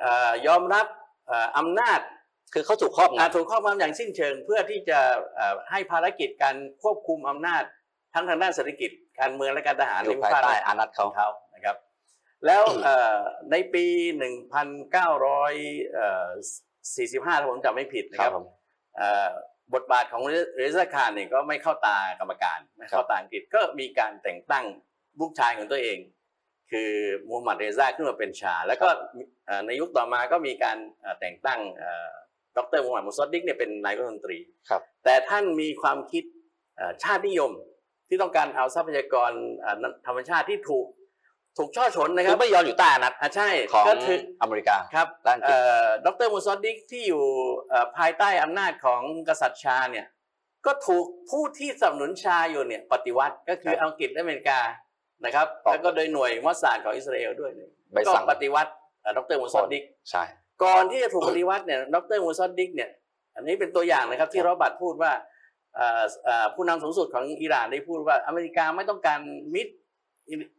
เอ่อยอมรับเอ่ออำนาจคือเขาถูกครอบอ่างำถูกครอบงำอย่างสิ้นเชิง เพื่อที่จะเอ่อให้ภารกิจการควบคุมอำนาจ ทั้งทางด้านเศรษฐกิจการเมืองและการทหารอยู่ในภายภาคใต้อานัตขเขาองเขานะครับ แล้วเอ่อในปี 1945 ถ้าผมจำไม่ผิดนะคครัรับบผมเอ่อบทบาทของเรซาคานเนี่ยก็ไม่เข้าตากรรมการไม่เข้าตาอังกฤษก็มีการแต่งตั้งลูกชายของตัวเอง คือมูฮัมหมัดเรซาขึ้นมาเป็นชา แล้วก็เอ่อในยุคต่อมาก็มีการเอ่อแต่งตั้งเอ่อดรมูฮัมหมัดมุสซอดดิกเนี่ยเป็นนายกรัฐมนตรีครับแต่ท่านมีความคิดเอ่อชาตินิยม ที่ต้องการเอาทรัพยากรเอ่อธรรมชาติที่ถูกถูกฉ้อฉลนะครับคือไม่ยอมอยู่ใต้อาณัติอะใช่ของก็คืออเมริกาครับด้านอังกฤษเอ่อดรมูซอดดิกที่อยู่เอ่อภายใต้อำนาจของกษัตริย์ชาเนี่ยก็ถูกผู้ที่สนับสนุนชาอยู่เนี่ยปฏิวัติก็คือครับอังกฤษและอเมริกานะครับต่อแล้วก็โดยหน่วยมอสซาดของอิสราเอลด้วยเนี่ยใบก็สั่งปฏิวัติเอ่อดรมูซอดดิกใช่ก่อนที่จะถูกปฏิวัติเนี่ยดรมูซอดดิกเนี่ยอันนี้เป็นตัวอย่างนะครับที่ครับรอบัตพูดว่าเอ่อเอ่อ ผู้นำสูงสุดของอิหร่านได้พูดว่าอเมริกาไม่ต้องการมิตร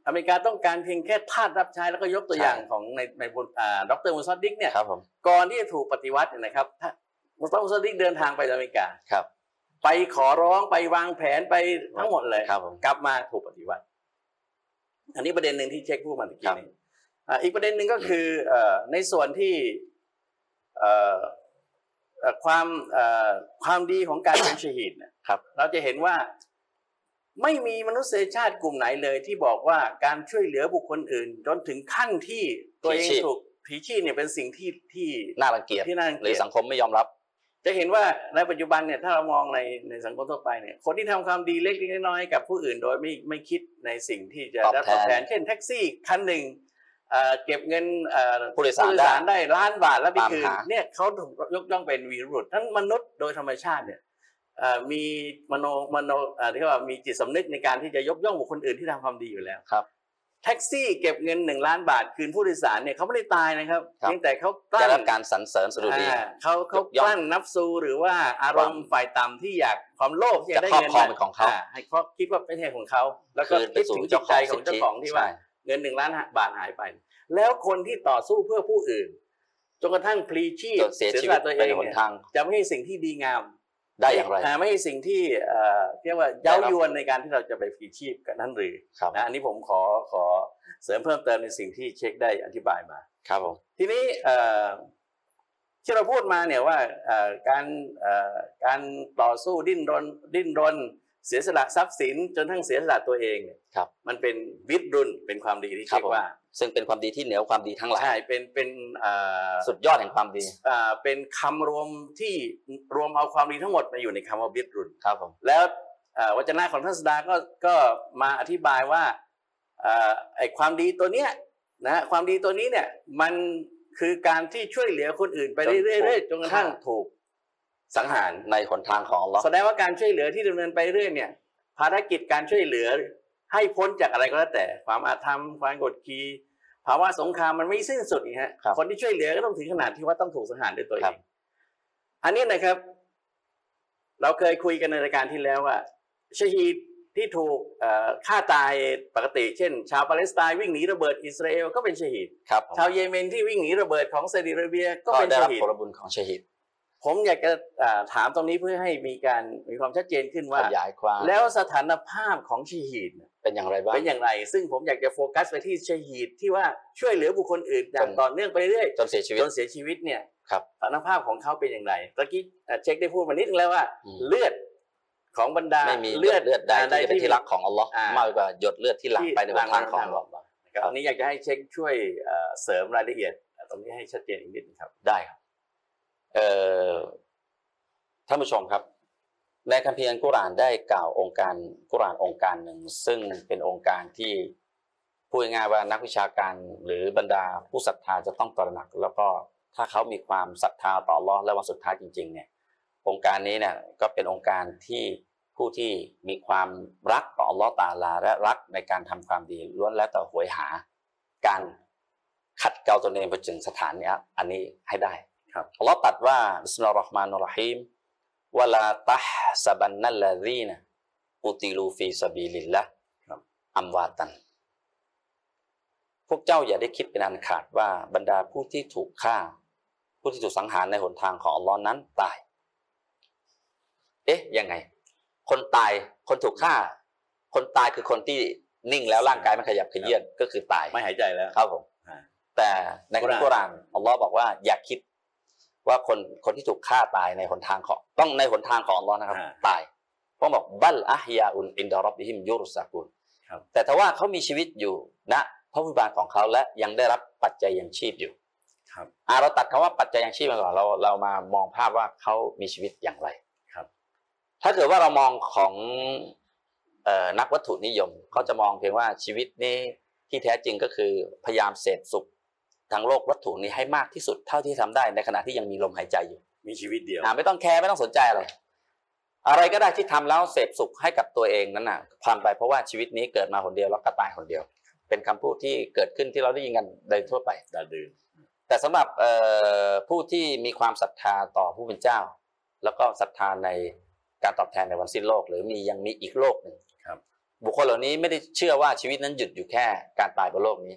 อเมริกาต้องการเพียงแค่ทาสรับใช้แล้วก็ยกตัวอย่างของในในบทอ่าดรมูซอดดิกเนี่ยครับผมก่อนที่จะถูกปฏิวัติเนี่ยนะครับถ้ามุสลิมมุสลิมเดินทางไปอเมริกาครับ ไปขอร้องไปวางแผนไปทั้งหมดเลยครับผมกลับมาถูกปฏิวัติ อันนี้ประเด็นหนึ่งที่เช็คพูดมาตะกี้นี้อ่าอีกประเด็นหนึ่งก็คือเอ่อในส่วนที่เอ่อเอ่อ ความเอ่อความดีของการเป็นชฮีดเนี่ยครับ เราจะเห็นว่าไม่มีมนุษยชาติกลุ่มไหนเลย ที่บอกว่าการช่วยเหลือบุคคลอื่น จนถึงขั้นที่ตัวเองผีชีพถูกผีชีพเนี่ยเป็นสิ่งที่ที่น่ารังเกียจที่น่ารังหรืเกีอยจสังคมไม่ยอมรับ จะเห็นว่าในปัจจุบันเนี่ยถ้าเรามองในในสังคมทั่วไปเนี่ยคนที่ทำความดีเล็กๆน้อยๆกับผู้อื่นโดยไม่ไม่คิดในสิ่งที่จะตอบได้แทนตอบแทน เช่นแท็กซี่คันหนึ่ง เอ่อเก็บเงินเอ่อผู้โดยสารได้ได้ล้านบาทแล้วไปตามคืนหาเนี่ยเขาถูกยกย่องเป็นวีรบุรุษทั้งมนุษย์โดยธรรมชาติเนี่ยเอ่อมีมโนมโนเอ่อที่ว่ามีจิตสำนึกในการที่จะยกย่องบุคคลอื่นที่ทำความดีอยู่แล้วครับแท็กซี่เก็บเงินหนึ่งล้านบาทคืนผู้โดยสารเนี่ยเขาไม่ได้ตายนะครับครับเพียงแต่เขากได้ลั้รับนการสรรเสริญสดุดีอ่าเขาเขายกย่องกลั้นนับซูหรือว่าอารมณ์ฝ่ายต่ำที่อยากความโลภที่จะได้จะครอบเงินครองมาเป็นของเขาให้เขาคิดว่าเป็นเหตุของเขา แล้วก็คืนไปคิดสู่ถึงจิตใจของเจ้าของที่ว่าใช่ เงินหนึ่งล้านบาทหายไป แล้วคนที่ต่อสู้เพื่อผู้อื่นจนกระทั่งพลีชีพจนเสียชีสวิตละตัวไปเองในหนเนี่ยทางจะไม่ใช่สิ่งที่ดีงามได้อย่างไรไม่ใช่สิ่งที่เอ่อเรียกว่าเย้ายวนในการที่เราจะไปพลีชีพกันนั้นหรือครับนะอันนี้ผมขอขอเสริมเพิ่มเติมในสิ่งที่เช็คได้อธิบายมาครับผมทีนี้เอ่อที่เราพูดมาเนี่ยว่าเอ่อการเอ่อการต่อสู้ดิ้นรนดิ้นรน เสียสละทรัพย์สินจนทั้งเสียสละตัวเองเนี่ยครับ มันเป็นวิตรุนเป็นความดีที่ครับเรียผมกว่า ซึ่งเป็นความดีที่เหนือความดีทั้งหลายใช่เป็นเป็นเอ่อสุดยอดแห่งความดีเอ่อเป็นคำรวมที่รวมเอาความดีทั้งหมดมาอยู่ในคำว่าวิตรุนครับผมแล้วเอ่อวจนะของท่านสดาก็ก็มาอธิบายว่าเอ่อไอความดีตัวเนี้ยนะความดีตัวนี้เนี่ยมันคือการที่ช่วยเหลือคนอื่นไปเรื่อยๆจนกระทั่งถูก สังหารในหนทางของอัลลอฮ์แสดงว่าการช่วยเหลือที่ดำเนินไปเรื่อยเนี่ย ภารกิจการช่วยเหลือให้พ้นจากอะไรก็แล้วแต่ ความอาธรรมความกดขี่ภาวะสงครามมันไม่สิ้นสุดอีกฮะครับคนที่ช่วยเหลือก็ต้องถึงขนาดที่ว่าต้องถูกสังหารด้วยตัวเอครังบอันนี้นะครับ เราเคยคุยกันในรายการที่แล้วว่าชะฮีดที่ถูกเอ่อฆ่าตายปกติ เช่น ชาวปาเลสไตน์วิ่งหนีระเบิดอิสราเอลก็เป็นชะฮีดครับผมชาวเยเมนที่วิ่งหนีระเบิดของซาอุดิอาระเบียก็ก็เป็นชะฮีดได้รับผลบุญของชาฮิด ผมอยากจะอ่าถามตรงนี้เพื่อให้มีการมีความชัดเจนขึ้นว่าขยายความแล้วสถานภาพของชะฮีดเนี่ยเป็นอย่างไรบ้างเป็นอย่างไร ซึ่งผมอยากจะโฟกัสไปที่ชะฮีดที่ว่าช่วยเหลือบุคคลอื่นอย่างจนต่อเนื่องไปเรื่อยจนเสียชีวิตจนเสียชีวิตเนี่ยครับสถานภาพของเขาเป็นอย่างไรตะกี้อะเช็คได้พูดมานิดนึงแล้วว่าอืมเลือดของบรรดาไม่มีเลือดเลือดใดที่จะเป็นที่รักของอัลลอฮ์อ่ามมากกว่าหยดเลือดที่หลั่งไปในหนทางของอัลลอฮ์นะครับอันนี้อยากจะให้เช็คช่วยเอ่อเสริมรายละเอียดตรงนี้ให้ชัดเจนอีกนิดนึงครับได้ครับเอ่อ ท่านผู้ชมครับ ในคัมภีร์อัลกุรอานได้กล่าวองค์การกุรอานองค์การหนึ่ง ซึ่งเป็นองค์การที่พูดง่ายว่านักวิชาการหรือบรรดาผู้ศรัทธาจะต้องตระหนัก แล้วก็ถ้าเขามีความศรัทธาต่ออัลลอฮ์และวันสุดท้ายจริงๆเนี่ยองค์การนี้เนี่ยก็เป็นองค์การที่ผู้ที่มีความรักต่ออัลลอฮ์ตาอาลาและรักในการทำความดีล้วนแล้วแต่โหยหา การขัดเกลาตนเองไปถึงสถานเนี้ยอันนี้ให้ได้ ครับอัลลอฮ์ตรัดว่าบิสมิลลาฮิรเราะห์มานุรเราะฮีมวะลาตัฮซะบันนัลลซีนะอุติลูฟีซะบีลิลละครับอัมวาตัน พวกเจ้าอย่าได้คิดเป็นอันขาดว่าบรรดาผู้ที่ถูกฆ่า ผู้ที่ถูกสังหารในหนทางของอัลลอฮ์นั้นตาย เอ๊ะยังไง คนตายคนถูกฆ่า คนตายคือคนที่นิ่งแล้วร่างกายไม่ขยับเขยื้อนก็คือตายไม่หายใจแล้วครับผมอ่าแต่ในคัมภีร์กุกุรรอานอานอัลลอฮ์บอกว่าอย่าคิด ว่าคนคนที่ถูกฆ่าตายในหนทางของต้องในหนทางของอัลลอฮ์นะครับอ่าตายเพราะบอกบัลอะฮยาอุนอินดารอบบิฮิมยุรุสากุลครับแต่ถ้าว่าเขามีชีวิตอยู่ณพระผู้บานของเขาและยังได้รับปัจจัยยังชีพอยู่ครับอ่าเราตัดคำว่าปัจจัยยังชีพมาก่อนเราเรามามองภาพว่าเขามีชีวิตอย่างไรครับ ถ้าเกิดว่าเรามองของเอ่อนักวัตถุนิยมเขาจะมองเพียงว่าชีวิตนี้ที่แท้จริงก็คือพยายามเสพสุข ทางโลกวัตถุนี้ให้มากที่สุดเท่าที่ทำได้ในขณะที่ยังมีลมหายใจอยู่ มีชีวิตเดียวอ่าไม่ต้องแคร์ไม่ต้องสนใจอะไรอะไรก็ได้ที่ทำแล้วเสพสุขให้กับตัวเองนั้นน่ะทำไปเพราะว่าชีวิตนี้เกิดมาคนเดียวแล้วก็ตายคนเดียว เป็นคำพูดที่เกิดขึ้นที่เราได้ยินกันโดยทั่วไปดาดื่นแต่สำหรับเอ่อผู้ที่มีความศรัทธาต่อผู้เป็นเจ้า แล้วก็ศรัทธาในการตอบแทนในวันสิ้นโลก หรือมียังมีอีกโลกหนึ่งครับบุคคลเหล่านี้ไม่ได้เชื่อว่าชีวิตนั้นหยุดอยู่แค่การตายบนโลกนี้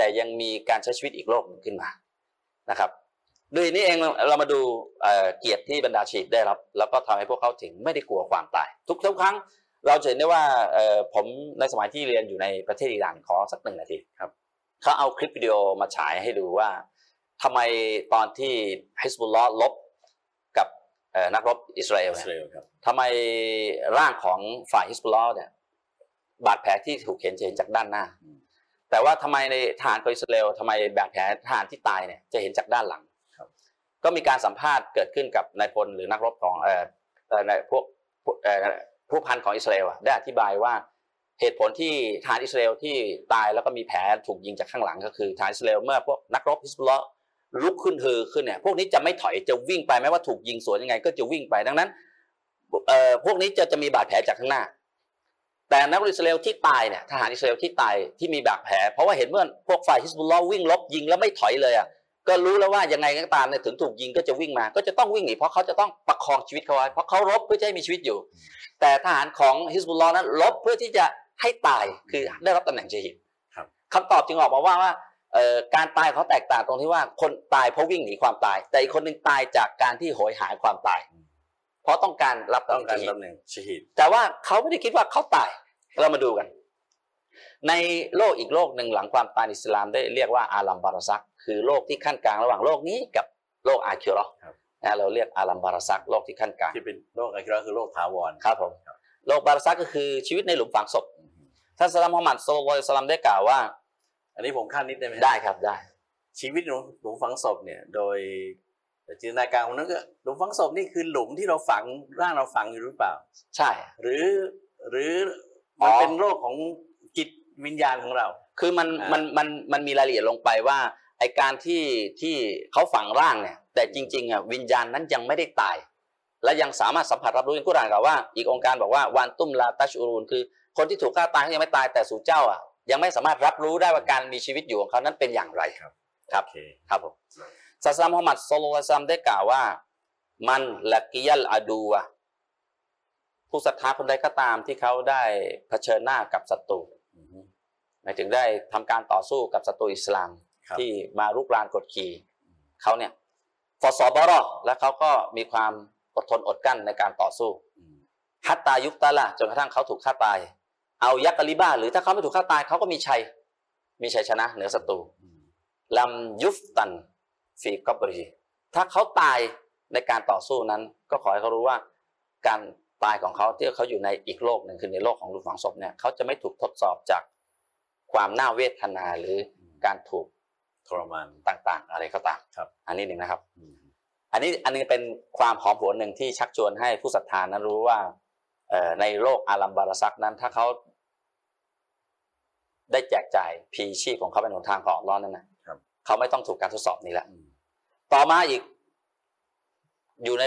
แต่ยังมีการใช้ชีวิตอีกโลกหนึ่งขึ้นมานะครับด้วยนี้เองเรามาดูเอ่อเกียรติที่บรรดาชีตได้รับ แล้วก็ทำให้พวกเขาถึงไม่ได้กลัวความตาย ทุกทุกครั้งเราจะเห็นได้ว่าเอ่อผมในสมัยที่เรียนอยู่ในประเทศอิหร่านขอสักหนึ่งนาทีครับเขาเอาคลิปวิดีโอมาฉายให้ดูว่าทำไมตอนที่ฮิสบุลลอฮ์ลบกับเอ่อนักรบอิสราเอลอิเนี่ยสราเอลครับทำไมร่างของฝ่ายฮิสบุลลอฮ์เนี่ยบาดแผลที่ถูกเข็นจะเห็นจากด้านหน้า แต่ว่าทำไมในทหารของอิสราเอลทำไมบาดแผลทหารที่ตายเนี่ยจะเห็นจากด้านหลังครับก็มีการสัมภาษณ์เกิดขึ้นกับนายพลหรือนักรบของเอ่อเอ่อในพวกพวกเอ่อผู้พันของอิสราเอลอะได้อธิบายว่าเหตุผลที่ทหารอิสราเอลที่ตายแล้วก็มีแผลถูกยิงจากข้างหลังก็คือทหารอิสราเอลเมื่อพวกนักรบฮิสบุลลอฮ์ลุกขึ้นฮือขึ้นเนี่ยพวกนี้จะไม่ถอยจะวิ่งไปแม้ว่าถูกยิงสวนยังไง ก็จะวิ่งไปดังนั้นเอ่อพวกนี้จะจะมีบาดแผลจากข้างหน้า แต่นักรบอิสราเอลที่ตายเนี่ยทหารอิสราเอลที่ตายที่มีบาดแผล เพราะว่าเห็นว่าพวกฝ่ายฮิสบุลลอฮ์วิ่งลบยิงแล้วไม่ถอยเลยอะก็รู้แล้วว่ายังไงก็ตามเนี่ยถึงถูกยิงก็จะวิ่งมา ก็จะต้องวิ่งหนีเพราะเขาจะต้องประคองชีวิตเขาไว้เพราะเขารบเพื่อจะให้มีชีวิตอยู่ แต่ทหารของฮิสบุลลอฮ์นั้นรบเพื่อที่จะให้ตายคือได้รับตำแหน่งชฮิดครับคำตอบจึงออกมาว่าว่าเอ่อการตายเขาแตกต่างตรงที่ว่าคนตายเพราะวิ่งหนีความตาย แต่อีกคนหนึ่งตายจากการที่โหยหาความตายเพ ราะต้องการรับต้องการตำแหน่งชฮิดตำแหน่งชฮีดแต่ว่าเขาไม่ได้คิดว่าเขาตายเรามาดูกัน ในโลกอีกโลกหนึ่งหลังความตายอิสลามได้เรียกว่าอาลัมบาราซัก คือโลกที่ขั้นกลางระหว่างโลกนี้กับโลกอาคิเราะห์นะเราเรียกอาลัมบาราซักโลกที่ขั้นกลางที่เป็นโลกอาคิเราะห์คือโลกถาวรครับผมโลกบาราซักก็คือชีวิตในหลุมฝังศพท่านสลามมุฮัมมัดสุลลัลลอฮุอะลัยฮิวะซัลลัมได้กล่าวว่า อันนี้ผมคาดนิดได้ไหมได้ครับได้ ชีวิตหลุมหลุมฝังศพเนี่ยโดย จินตนาการของนั้นก็หลุมฝังศพนี่คือหลุมที่เราฝังร่างเราฝังอยู่หรือเปล่า ใช่ หรือหรืออ๋มันอเป็นโลกของจิตวิญญาณของเรา คือมันอ่ามัมันมันมันมีรายละเอียดลงไปว่าไอการที่ที่เขาฝังร่างเนี่ย แต่จริงๆอะวิญญาณนั้นยังไม่ได้ตาย และยังสามารถสัมผัสรับรู้ในกุรอานกล่าวว่า อีกองค์การบอกว่าวันตุ้มลาตัชอูรูนคือ คนที่ถูกฆ่าตายเขายังไม่ตายแต่สู่เจ้าอะยังไม่สามารถรับรู้ได้ว่าการมีชีวิตอยู่ของเขานั้นเป็นอย่างไรครับ ครับโอเคครับผม ศาสนามุฮัมมัดสุลลัลลอฮุอะลัยฮิวะซัลลัมได้กล่าวว่า มันละกิยัลอาดูอะผู้ศรัทธาคนใดก็ตามที่เขาได้เผชิญหน้ากับศัตรูอือฮึหมายถึงได้ทำการต่อสู้กับศัตรูอิสลามครับที่มารุกรานกดขี่เขาเนี่ยฟอสอบารอและเขาก็มีความอดทนอดกลั้นในการต่อสู้อืมฮัตตายุคตาละจนกระทั่งเขาถูกฆ่าตาย เอายักกะลิบ้า หรือถ้าเขาไม่ถูกฆ่าตายเขาก็มีชัย มีชัยชนะเหนือศัตรูอืมลัมยุฟตัน ฟีกอบรีถ้าเขาตายในการต่อสู้นั้น ก็ขอให้เขารู้ว่า การตายของเขาที่เขาอยู่ในอีกโลกหนึ่งคือในโลกของหลุมฝังศพเนี่ยเขาจะไม่ถูกทดสอบจากความน่าเวทนาหรือการถูกทรมานต่างๆ อะไรก็ตามครับ อันนี้หนึ่งนะครับอืมอันนี้อันนี้เป็นความหอมหวนหนึ่งที่ชักชวนให้ผู้ศรัทธานั้นรู้ว่าเอ่อในโลกอาลัมบาราซักนั้น ถ้าเขาได้แจกจ่ายพีชีพของเขาเป็นหนทางของอัลเลอฮ์นั่นนะครับเขาไม่ต้องถูกการทดสอบนี้แล้วอืม ต่อมาอีก อยู่ใน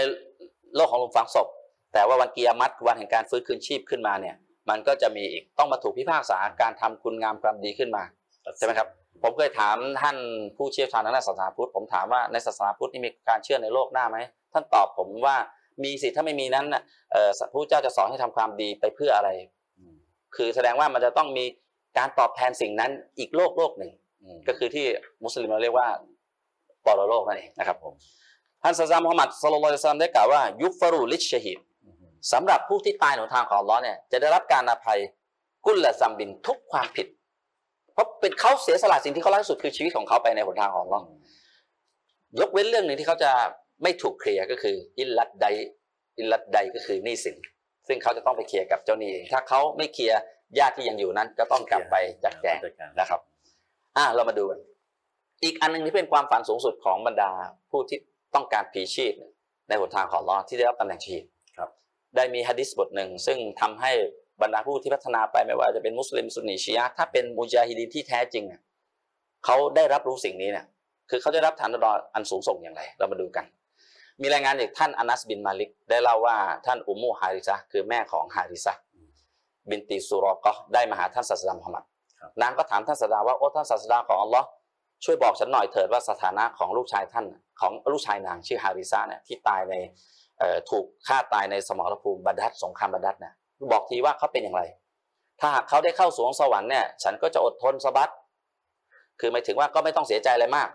โลกของหลุมฝังศพ แต่ว่าวันกิยามัตวันแห่งการฟื้นคืนชีพขึ้นมาเนี่ย มันก็จะมีอีกต้องมาถูกพิพากษาการทำคุณงามความดีขึ้นมาใช่ไหมครับ ผมเคยถามท่านผู้เชี่ยวชาญทางด้านศาสนาพุทธผมถามว่าในศาสนาพุทธนี่มีการเชื่อในโลกหน้าไหมท่านตอบผมว่ามีสิถ้าไม่มีนั้นน่ะเอ่อพระเจ้าจะสอนให้ทำความดีไปเพื่ออะไรอืมคือแสดงว่ามันจะต้องมีการตอบแทนสิ่งนั้นอีกโลกโลกหนึ่งอืมก็คือที่มุสลิมเราเรียกว่า ปรโลกนั่นเองนะครับผมท่านศาสนามุฮัมมัดสุลลัลลอฮุอะลัยซัลลัมได้กล่าวว่า ยุฟฟรูลิชชฮีดอืมสำหรับผู้ที่ตายในหนทางของอัลลอฮ์เนี่ยจะได้รับการอภัยกุลละซัมบินทุกความผิด เพราะเป็นเขาเสียสละสิ่งที่เขารักที่สุดคือชีวิตของเขาไปในหนทางของอัลลอฮ์ยกเว้นเรื่องหนึ่งที่เขาจะไม่ถูกเคลียร์ก็คืออิลลัดใดอิลลัดใดก็คือหนี้สินซึ่งเขาจะต้องไปเคลียร์กับเจ้าหนี้เองถ้าเขาไม่เคลียร์ญาติที่ยังอยู่นั้นก็ต้องกลับไปจัดแจงนะครับ อะเรามาดูกัน อีกอันหนึงที่เป็นความฝันสูงสุดของบรรดาผู้ที่ต้องการผีชีพในหนทางของอัลเลอฮ์ที่ได้รับตำแหน่งชีพครับ ได้มีฮะดิษบทหนึ่ง ซึ่งทำให้บรรดาผู้ที่พัฒนาไปไม่ว่าจะเป็นมุสลิมซุนนีชียะห์ถ้าเป็นมุจาฮิดีนที่แท้จริงเนี่ยเขาได้รับรู้สิ่งนี้เนี่ยคือเขาได้รับฐานดออันสูงส่งอย่างไร เรามาดูกัน มีรายงานจากท่านอานัสบินมาลิก ได้เล่าว่าท่านอุมมูฮาริซะห์คือแม่ของฮาริซะห์บินตีสุรอก็ได้มาหาท่านศาสดามุฮัมมัดครับนางก็ถามท่านศาสดาว่าโอ้ท่านศาสดาของอัลลอฮ์ ช่วยบอกฉันหน่อยเถิดว่าสถานะของลูกชายท่านของลูกชายนางชื่อฮาริซะห์เนี่ยที่ตายในถูกฆ่าตายในสมรภูมิบัดดัดสงครามบัดดัดเนี่ยบอกทีว่าเขาเป็นอย่างไร ถ้าหากเขาได้เข้าสวงสวรรค์เนี่ยฉันก็จะอดทนสบัดคือหมายถึงว่าก็ไม่ต้องเสียใจอะไรมาก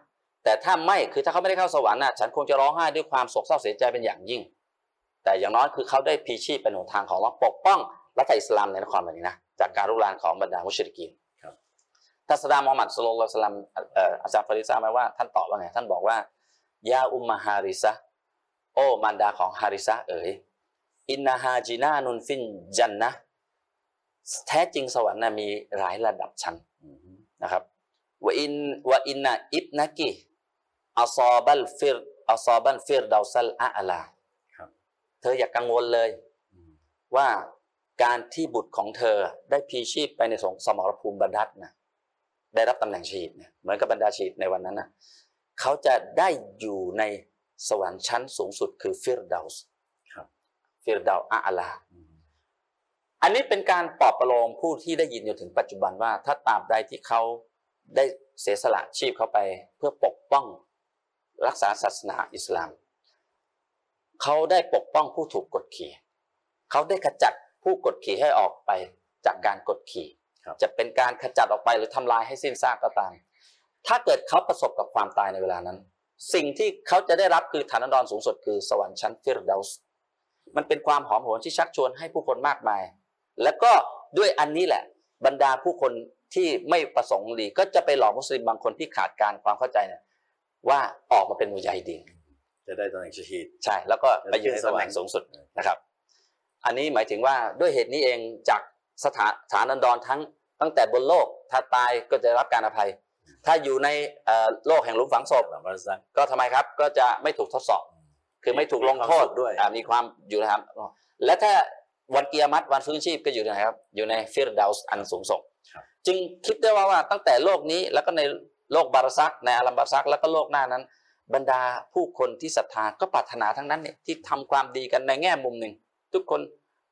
แต่ถ้าไม่คือถ้าเขาไม่ได้เข้าสวรรค์น่ะฉันคงจะร้องไห้ด้วยความโศกเศร้าเสียใจเป็นอย่างยิ่ง แต่อย่างน้อยคือเขาได้พีชีพเป็นหนทางของเราปกป้องรัฐอิสลามในนครมะดีนะจากการรุกรานของบรรดามุชริกีน ทัศดามุฮัมมัดสุลลัลลอฮุอะลัยฮิวะสัลลัมเอ่ออาจารย์ฟาริซาไหมว่าท่านตอบว่าไงท่านบอกว่ายาอุมมาฮาริซะโอ้มารดาของฮาริซะเอ๋ยอินนาฮาจินานุนฟินจันนะห์แท้จริงสวรรค์น่ะมีหลายระดับชั้นอืมนะครับوإن وإن ابنك أصاب الفر أصاب الفردوس الأعلى ครับเธออย่ากกังวลเลยอืมว่าการที่บุตรของเธอได้พลีชีพไปในสงสมรภูมิบะดัรนะ ได้รับตำแหน่งชะฮีดเนี่ยเหมือนกับบรรดาชะฮีดในวันนั้นนะเขาจะได้อยู่ในสวรรค์ชั้นสูงสุดคือฟิรดาวส์ครับฟิรดาวอาลาอืมอันนี้เป็นการปลอบประโลมผู้ที่ได้ยินอยู่ถึงปัจจุบันว่า ถ้าตราบใดที่เขาได้เสียสละชีพเขาไป เพื่อปกป้องรักษาศาสนาอิสลาม เขาได้ปกป้องผู้ถูกกดขี่ เขาได้ขจัดผู้กดขี่ให้ออกไปจากการกดขี่ครับ จะเป็นการขจัดออกไปหรือทำลายให้สิ้นซากก็ตาม ถ้าเกิดเขาประสบกับความตายในเวลานั้น สิ่งที่เขาจะได้รับคือฐานะดอนสูงสุดคือสวรรค์ชั้นฟิรดาวส์มันเป็นความหอมหวนที่ชักชวนให้ผู้คนมากมาย แล้วก็ด้วยอันนี้แหละ บรรดาผู้คนที่ไม่ประสงค์ดีก็จะไปหลอกมุสลิมบางคนที่ขาดการความเข้าใจเนี่ยว่าออกมาเป็นมุญาฮิดีนจะได้ตำแหน่งชะฮีดใช่ แล้วก็ไปอยู่ในตำแหน่งสูงสุดนะครับ อันนี้หมายถึงว่าด้วยเหตุนี้เองจาก สถานฐานันดรทั้งตั้งแต่บนโลกถ้าตายก็จะรับการอภัย ถ้าอยู่ในเอ่อโลกแห่งหลุมฝังศพอาลัมบัรซัคก็ทำไมครับก็จะไม่ถูกทดสอบ คือไม่ถูกลงโทษมีความสุขด้วยอ่ามีความอยู่นะครับ และถ้าวันกิยามัตวันฟื้นชีพก็อยู่ในไหนครับ อยู่ในฟิรดาวส์อันสูงส่งครับจึงคิดได้ว่าว่าตั้งแต่โลกนี้แล้วก็ในโลกบัรซัคในอาลัมบัรซัคแล้วก็โลกหน้านั้น บรรดาผู้คนที่ศรัทธาก็ปรารถนาทั้งนั้นเนี่ยที่ทำความดีกันในแง่มุมหนึ่ง ทุกคน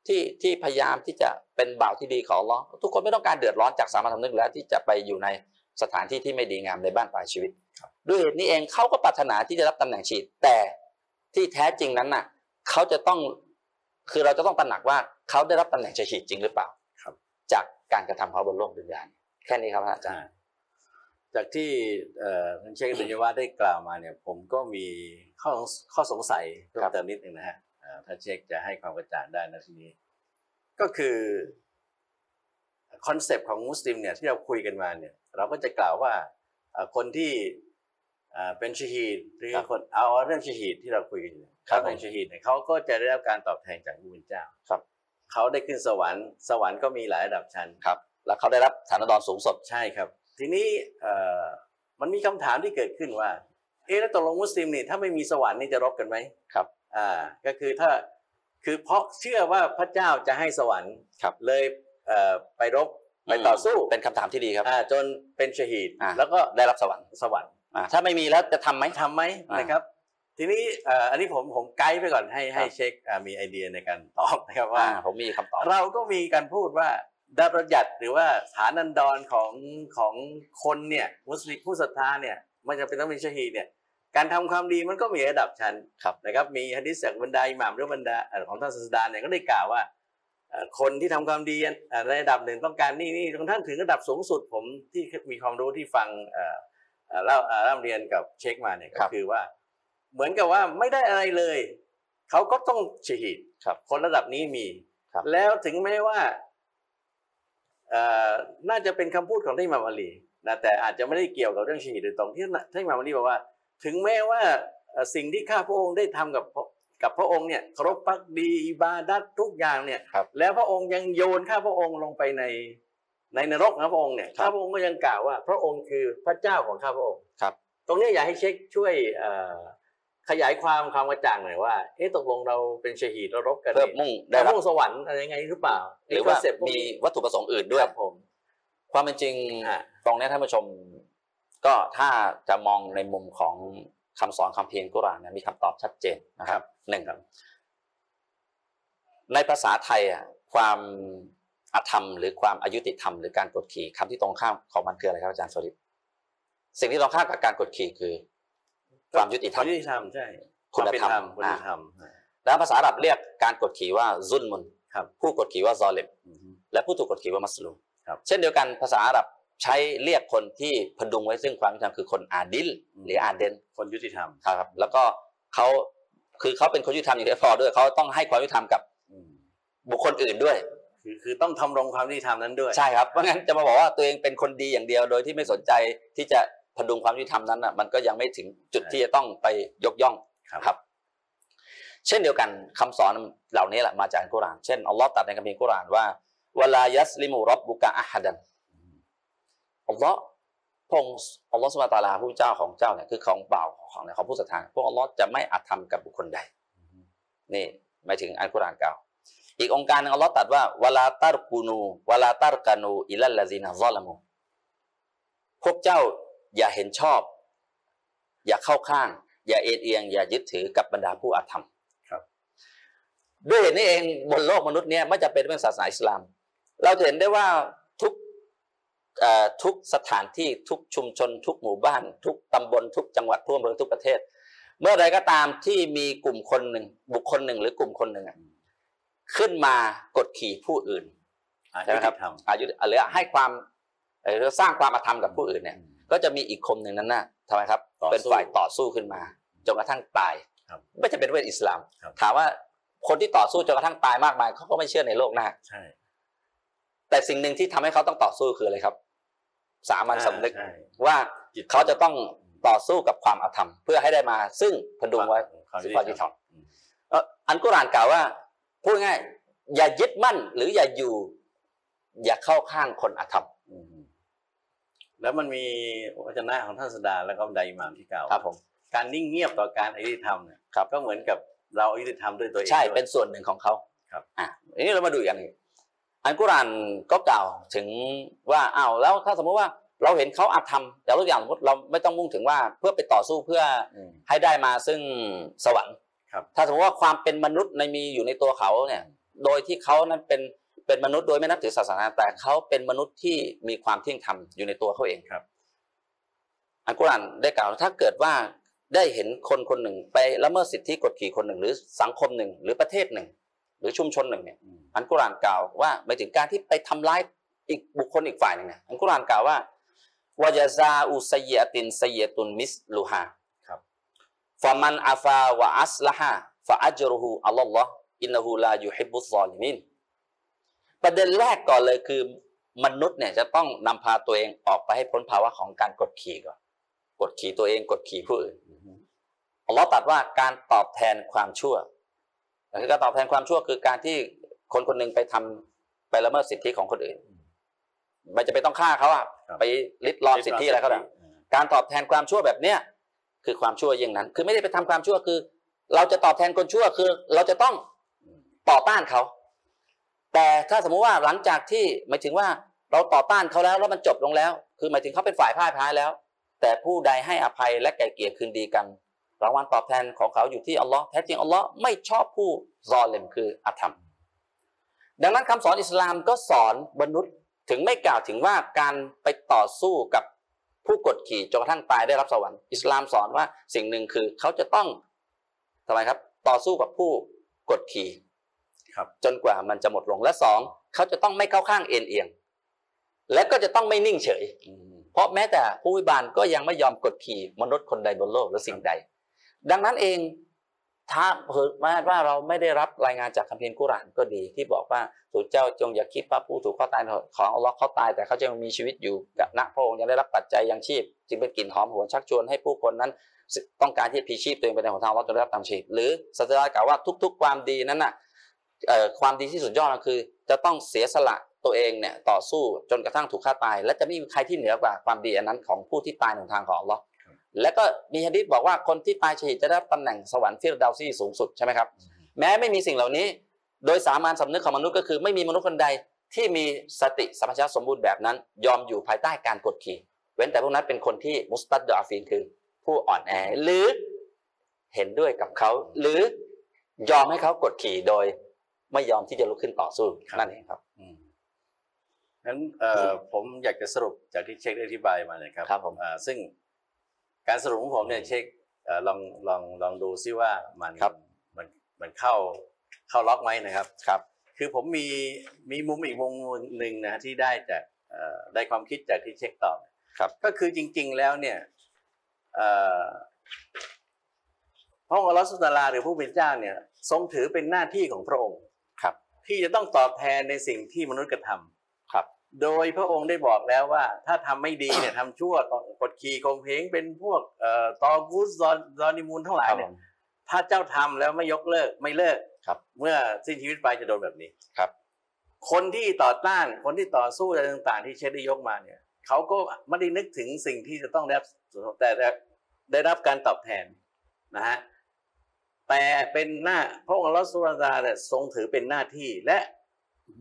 ที่ที่พยายามที่จะเป็นบ่าวที่ดีของอัลเลอทุกคนไม่ต้องการเดือดร้อนจากสามัญสำนึกแล้วที่จะไปอยู่ในสถานที่ที่ไม่ดีงามในบ้านปลายชีวิตด้วยเหตุนี้เองเขาก็ปรารถนาที่จะรับตำแหน่งชีดแต่ที่แท้จริงนั้นน่ะเขาจะต้องคือเราจะต้องตระหนักว่าเขาได้รับตำแหน่งชีดจริงหรือเปล่าครับ จากการกระทำเขาบนโลกดุนยานี้แค่นี้ครับอาจารย์จากที่เอ่อท่านเชคดุนยวาได้กล่าวมาเนี่ย ผมก็มีข้อข้อสงสัยเพิ่มเติมนิดหนึ่งนะฮะเอ่อ ถ้าเชคจะให้ความกระจ่างได้นะทีนี้ ก็คือ concept ของมุสลิมเนี่ยที่เราคุยกันมาเนี่ย เราก็จะกล่าวว่าเอ่อคนที่เอ่อเป็นชะฮีดหรือครับคนเอาเรื่องชะฮีดที่เราคุยกันอยู่ครับเขาเป็นชะฮีดเนี่ยเขาก็จะได้รับการตอบแทนจากพระผู้เป็นเจ้าครับเขาได้ขึ้นสวรรค์สวรรค์ก็มีหลายระดับชั้นครับ แล้วเขาได้รับฐานันดรสูงสุดใช่ครับ ทีนี้เอ่อมันมีคำถามที่เกิดขึ้นว่า เอ๊ะแล้วตกลงมุสลิมนี่ถ้าไม่มีสวรรค์นี่จะรบกันไหมครับ อ่าก็คือถ้าคือเพราะเชื่อว่าพระเจ้าจะให้สวรรค์ครับเลยเอ่อไปรบไปต่อสู้เป็นคำถามที่ดีครับอ่าจนเป็นชะฮีดอ่าแล้วก็ได้รับสวรรค์สวรรค์อ่าถ้าไม่มีแล้วจะทำไหมทำไหมอ่านนะครับ ทีนี้เอ่ออันนี้ผมผมไกด์ไปก่อนให้ให้ครับเช็คอ่ามีไอเดียในการตอบนะครับว่าอ่าผมมีคำตอบเราก็มีการพูดว่าดารยัดหรือว่าฐานันดรของของคนเนี่ยมุสลิมผู้ศรัทธาเนี่ยไม่จำเป็นต้องเป็นชะฮีดเนี่ย การทำความดีมันก็มีระดับชั้นครับนะครับ มีฮะดิษจากบรรดาอิหม่ามหรือบรรดาเอ่อของท่านศาสดาเนี่ยก็ได้กล่าวว่าเอ่อคนที่ทำความดีเอ่อในระดับหนึ่งต้องการนี่นี่ของท่านถึงระดับสูงสุดผมที่มีความรู้ที่ฟังเอ่อเอ่อเล่าเอ่อเล่าเรียนกับเช็คมาเนี่ยครัก็บคือว่า เหมือนกับว่าไม่ได้อะไรเลยเขาก็ต้องชะฮีดครับ คนระดับนี้มีครับแล้วถึงแม้ว่าเอ่อน่าจะเป็นคำพูดของท่านอิหม่ามอาลีนะแต่อาจจะไม่ได้เกี่ยวกับเรื่องชีวิตโดยตรงที่ท่านอิหม่ามอาลีบอกว่า ถึงแม้ว่าเอ่อสิ่งที่ข้าพระองค์ได้ทำกับพระกับพระองค์เนี่ยเคารพพักดีอิบาดัตทุกอย่างเนี่ยครับแล้วพระองค์ยังโยนข้าพระองค์ลงไปในในนรกนะพระองค์เนี่ยครับข้าพระองค์ก็ยังกล่าวว่า พระองค์คือพระเจ้าของข้าพระองค์ครับ ตรงเนี้ยอยากให้เช็คช่วยเอ่อขยายความความกระจ่างหน่อยว่าเอ๊ะตกลงเราเป็นชหีดเรารบกันเพื่อนี่มุ่งได้ได้รับมุ่งสวรรค์อะไรยังไงหรือเปล่า หรือว่าคอนเซ็ปต์พกมีนี้วัตถุประสงค์อื่นด้ด้ววยยผม ความเป็นจริงอ่าตรงเนี้ยท่านผู้ชม ก็ถ้าจะมองในมุมของคำสอนคำเพียรกุรอานเนี่ยมีคำตอบชัดเจนนะครับหนึ่งครับในภาษาไทยอะความอธรรม หรือความอายุติธรรมหรือการกดขี่คำที่ตรงข้ามของมันคืออะไรครับอาจารย์สริปสิ่งที่ตรงข้ามกับการกดขี่คือ ความยุติธรรมความยุติธรรมใช่คุณธรรมวาเป็นคุณธรรมแล้วภาษาอาหรับเรียกการกดขี่ว่าซุนมุนครับผู้กดขี่ว่าซอเลมอืมและผู้ถูกกดขี่ว่ามัสลูมครับเช่นเดียวกันภาษาอาหรับ ใช้เรียกคนที่พดุงไว้ซึ่งความยุติธรรมคือคนอาดิลอืมหรืออาเดนคนยุติธรรมครับ แล้วก็เขาคือเขาเป็นคนยุติธรรมอย่างเดียวพอด้วยเขาต้องให้ความยุติธรรมกับอืมบุคคลอื่นด้วย คือคือต้องทำรงความยุติธรรมนั้นด้วยใช่ครับเพราะงั้นจะมาบอกว่าตัวเองเป็นคนดีอย่างเดียว โดยที่ไม่สนใจที่จะพดุงความยุติธรรมนั้นอะมันก็ยังไม่ถึงจุดที่จะต้องไปยกย่องครับครับเช่นเดียวกันคำสอนเหล่านี้แหละมาจากอัลกุรอาน เช่นอัลลอฮ์ตรัสในคัมภีร์กุรอานว่าเวลายัสลิมูรับบุกะอะฮัดัน อัลลอฮ์พระองค์อัลลอฮ์สุบฮานะฮูวะตะอาลาผู้เจ้าของเจ้าเนี่ยคือของบ่าวของของผู้ศรัทธาพวกอัลลอฮ์จะไม่อาธรรมกับบุคคลใดนี่หมายถึงอัลกุรอานเก่า อีกองค์การหนึงอัลลอฮ์ตรัสว่าวลาตารกูนูวลาตารกานูอิลัลลาซีนาซอลามูพวกเจ้าอย่าเห็นชอบ อย่าเข้าข้าง อย่าเอ็นเอียง อย่ายึดถือกับบรรดาผู้อาธรรมครับด้วยเหตุนี้เองบนโลกมนุษย์เนี่ยไม่จำเป็นเป็นศาสนาอิสลาม เราจะเห็นได้ว่า ทุกเอ่อทุกสถานที่ทุกชุมชน ทุกหมู่บ้าน ทุกตำบล ทุกจังหวัดทั่วอำเภอทุกประเทศ เมื่อใดก็ตามที่มีกลุ่มคนหนึ่ง บุคคลหนึ่งหรือกลุ่มคนหนึ่งอะขึ้นมากดขี่ผู้อื่นอาใช่ไหมครับยุติธรรมอายุหรือให้ความเอ่อสร้างความอาธรรมกับผู้อื่นเนี่ย ก็จะมีอีกคมหนึ่งนั้นน่ะทำไมครับต่อสู้เป็นฝ่ายต่อสู้ขึ้นมาจนกระทั่งตายครับไม่จะเป็นเป็นอิสลามครับถามว่าคนที่ต่อสู้จนกระทั่งตายมากมายเขาก็ไม่เชื่อในโลกหน้าใช่แต่สิ่งหนึ่งที่ทำให้เขาต้องต่อสู้คืออะไรครับ สามัญสำนึกใช่ว่าจิตเขาจะต้องต่อสู้กับความอาธรรม เพื่อให้ได้มาซึ่งพดุงไว้ความซึ่งความยุติธรรมอืมเอ่ออันกุรอานกล่าวว่าพูดง่ายๆอย่ายึดมั่นหรืออย่าอยู่ อย่าเข้าข้างคนอาธรรมอืมแล้วมันมีวจนะของท่านสดาแล้วก็บรรดาอิหม่ามที่กล่าวครับผมการนิ่งเงียบต่อการอายุติธรรมเนี่ยครับก็เหมือนกับเราอายุติธรรมด้วยตัวเองใช่ด้วยเป็นส่วนหนึ่งของเขาครับอะทีนี้เรามาดูอีกอันหนึ่ง อันกุรอานก็กล่าวถึงว่าอ้าวแล้วถ้าสมมติว่าเราเห็นเขาอาธรรมแต่ทุกอย่างสมมติเราไม่ต้องมุ่งถึงว่าเพื่อไปต่อสู้เพื่ออืมให้ได้มาซึ่งสวรรค์ครับถ้าสมมติว่าความเป็นมนุษย์ในมีอยู่ในตัวเขาเนี่ย โดยที่เขานั้นเป็นเป็นมนุษย์โดยไม่นับถือศาสนาแต่เขาเป็นมนุษย์ที่มีความเที่ยงธรรมอยู่ในตัวเขาเองครับ อันกุรอานได้กล่าวถ้าเกิดว่าได้เห็นคนคนหนึ่งไปละเมิดสิทธิกดขี่คนหนึ่ง หรือสังคมหนึ่งหรือประเทศหนึ่ง หรือชุมชนหนึ่งเนี่ยอืมอันกุรอานกล่าวว่าหมายถึงการที่ไปทำร้ายอีกบุคคลอีกฝ่ายหนึ่งเนี่ยอันกุรอานกล่าวว่าวะจาซาอุสยยตินสยยตุนมิสลูฮาครับฟะมันอาฟาวะอัสละฮะฟะอัจรุฮูอัลลอฮ์อินนะฮูลายุฮิบบุซอลิมินประเด็นแรกก่อนเลยคือมนุษย์เนี่ยจะต้องนำพาตัวเองออกไปให้พ้นภาวะของการกดขี่ก่อนกดขี่ตัวเองกดขี่ผู้อื่นอืมอัลลอฮ์ตรัสว่าการตอบแทนความชั่ว คือการตอบแทนความชั่วคือการที่คนคนหนึ่งไปทำไปละเมิดสิทธิของคนอื่นไม่จะไปนต้องฆ่าเขาอะครับไปลิดรอนสิทธิอะไรเขาได้อืมการตอบแทนความชั่วแบบเนี้ยคือความชั่วยิ่งนั้น คือไม่ได้ไปทำความชั่วคือ เราจะตอบแทนคนชั่วคือ เราจะต้องต่อต้านเขา แต่ถ้าสมมุติว่าหลังจากที่หมายถึงว่าเราต่อต้านเขาแล้วแล้วมันจบลงแล้ว คือหมายถึงเขาเป็นฝ่ายพ่ายแพ้แล้ว แต่ผู้ใดให้อภัยและไกลเกลี่ยคืนดีกัน รางวัลตอบแทนของเขาอยู่ที่อัลลอฮ์แท้จริงอัลลอฮ์ไม่ชอบผู้ซอเลมคืออาธรรม ดังนั้นคำสอนอิสลามก็สอนมนุษย์ถึงไม่กล่าวถึงว่าการไปต่อสู้กับผู้กดขี่จนกระทั่งตายได้รับสวรรค์อิสลามสอนว่าสิ่งหนึ่งคือเขาจะต้องทำไมครับต่อสู้กับผู้กดขี่ครับจนกว่ามันจะหมดลงและสองเขาจะต้องไม่เข้าข้างเอ็นเอียง และก็จะต้องไม่นิ่งเฉยอืมเพราะแม้แต่ผู้วิบาลก็ยังไม่ยอมกดขี่มนุษย์คนใดบนโลกหรือสิ่งใด ดังนั้นเองถ้าเผื่อแม้ว่าเราไม่ได้รับรายงานจากคัมภีร์กุรานก็ดี ที่บอกว่าถูกเจ้าจงอย่าคิดว่าผู้ถูกข้อตายของอัลลอฮ์เขาตาย แต่เขาจะมีชีวิตอยู่กับณพระองค์ยังได้รับปัจจัยยังชีพ จึงเป็นกลิ่นหอมหวนชักชวนให้ผู้คนนั้น ต้องการที่พลีชีพตัวเองไปในหนทางอัลลอฮ์จนได้รับตามชีพหรือศาสดากล่าวว่าทุก ๆ ความดีนั้นน่ะความดีที่สุดยอดก็คือ จะต้องเสียสละตัวเองเนี่ยต่อสู้จนกระทั่งถูกฆ่าตาย และจะไม่มีใครที่เหนือกว่าความดีอันนั้นของผู้ที่ตายในทางของอัลลอฮ์ และก็มีฮะดิษบอกว่าคนที่ตายชะฮีดจะได้รับตำแหน่งสวรรค์ฟิรดาวส์สูงสุดใช่ไหมครับแม้ไม่มีสิ่งเหล่านี้ โดยสามัญสำนึกของมนุษย์ก็คือไม่มีมนุษย์คนใดที่มีสติสัมปชัญญะสมบูรณ์แบบนั้น ยอมอยู่ภายใต้การกดขี่ เว้นแต่พวกนั้นเป็นคนที่مستضعفين คือผู้อ่อนแอหรือเห็นด้วยกับเขาหรือยอมให้เขากดขี่โดย ไม่ยอมที่จะลุกขึ้นต่อสู้นั่นเองครับอืมงั้นเอ่อผมอยากจะสรุปจากที่เช็คได้อธิบายมาเนี่ยครับครับผมเอ่อซึ่ง การสรุปของผมเนี่ยเช็คเอ่อลองลองลองดูซิว่ามันครับมันมันเข้าเข้าล็อกไหมนะครับครับ คือผมมีมีมุมอีกมุมหนึ่งนะที่ได้จากเอ่อได้ความคิดจากที่เช็คตอบครับก็คือจริง ๆแล้วเนี่ยเอ่อพระองค์อัลลอฮฺสุลตาราหรือผู้เป็นเจ้าเนี่ยทรงถือเป็นหน้าที่ของพระองค์ครับ ที่จะต้องตอบแทนในสิ่งที่มนุษย์กระทำครับ โดยพระองค์ได้บอกแล้วว่า ถ้าทำไม่ดีเนี่ยทำชั่วกดขี่ข่มเหงเป็นพวกเอ่อตอกุสซอนซอนิมูลทั้งหลายเนี่ยถ้าเจ้าทำแล้วไม่ยกเลิกไม่เลิกครับ เมื่อสิ้นชีวิตไปจะโดนแบบนี้ครับ คนที่ต่อต้านคนที่ต่อสู้อะไรต่างๆ ที่เชฟได้ยกมาเนี่ยเขาก็ไม่ได้นึกถึงสิ่งที่จะต้องได้รับแต่ได้ได้รับการตอบแทนนะฮะแต่เป็นหน้าพระองค์อัลลอฮฺสุบฮานะฮูวะตะอาลาเนี่ยทรงถือเป็นหน้าที่และ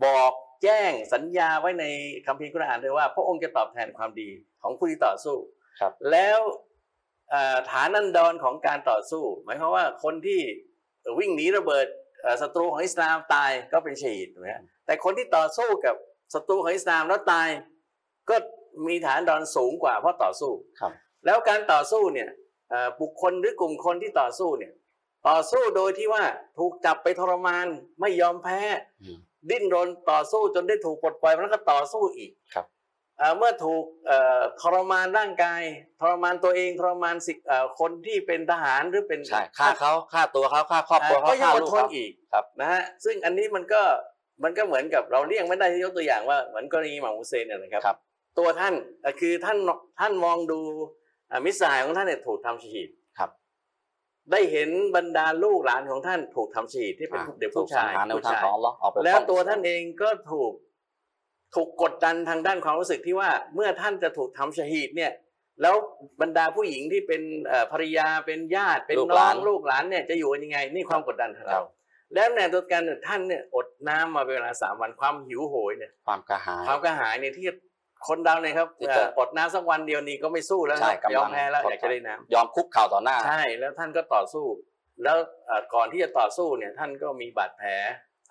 บอก แจ้งสัญญาไว้ในคัมภีร์กุรอานด้วยว่า พระองค์จะตอบแทนความดีของผู้ที่ต่อสู้ ครับ แล้วเอ่อฐานันดรของการต่อสู้ หมายความว่าคนที่วิ่งหนีระเบิดเอ่อศัตรูของอิสลามตายก็เป็นชีตถูกไหมฮะแต่คนที่ต่อสู้กับศัตรูของอิสลามแล้วตาย ก็มีฐานันดรสูงกว่าเพราะต่อสู้ครับ แล้วการต่อสู้เนี่ยเอ่อบุคคลหรือกลุ่มคนที่ต่อสู้เนี่ยต่อสู้โดยที่ว่าถูกจับไปทรมานไม่ยอมแพ้อืม ดิ้นรนต่อสู้จนได้ถูกปลดปล่อยแล้วก็ต่อสู้อีกครับเอ่อเมื่อถูกเอ่อทรมานร่างกายทรมานตัวเองทรมานสิเอ่อคนที่เป็นทหารหรือเป็นใช่ฆ่าเขาฆ่าตัวเขาฆ่าครอบครัวเขาก็ยังฆ่าอดลูกทนเขาอีกครับนะฮะซึ่งอันนี้มันก็มันก็เหมือนกับเราเลี่ยงไม่ได้ที่ยกตัวอย่างว่าเหมือนกรณีหม่ามุเซนเนี่ยนะครับครับตัวท่านเอ่อคือท่านท่านมองดูอะมิตรสหายของท่านเนี่ยถูกทำชีดครับ ได้เห็นบรรดาลูกหลานของท่านถูกทำชีดที่เป็นอ่าเด็กถูผู้กสังชายหารในผู้ทางชายของอัลลอฮ์ออกไปแล้วป้องตัวท่านเองก็ถูกถูกกดดันทางด้านความรู้สึกที่ว่าเมื่อท่านจะถูกทำชหีดเนี่ย แล้วบรรดาผู้หญิงที่เป็นเอ่อภรรยาเป็นญาติเป็นลูกน้หอลางนลูกหลานเนี่ยจะอยู่กันยังไง นี่ความกดดันของครัเราบแล้วในตัวกันเนี่ยท่านเนี่ยอดน้ำมาเป็นเวลาสามวันความหิวโหยเนี่ยความกระหายความกระหายเนี่ยที่ คนเราเนี่ยครับที่จะเอ่ออดน้ำสักวันเดียวนี้ก็ไม่สู้แล้วใช่ครับกำลังยอมแพ้แล้วกดอยากจะได้น้ำยอมคุกเข่าต่อหน้าใช่แล้วท่านก็ต่อสู้ แล้วเอ่อก่อนที่จะต่อสู้เนี่ยท่านก็มีบาดแผล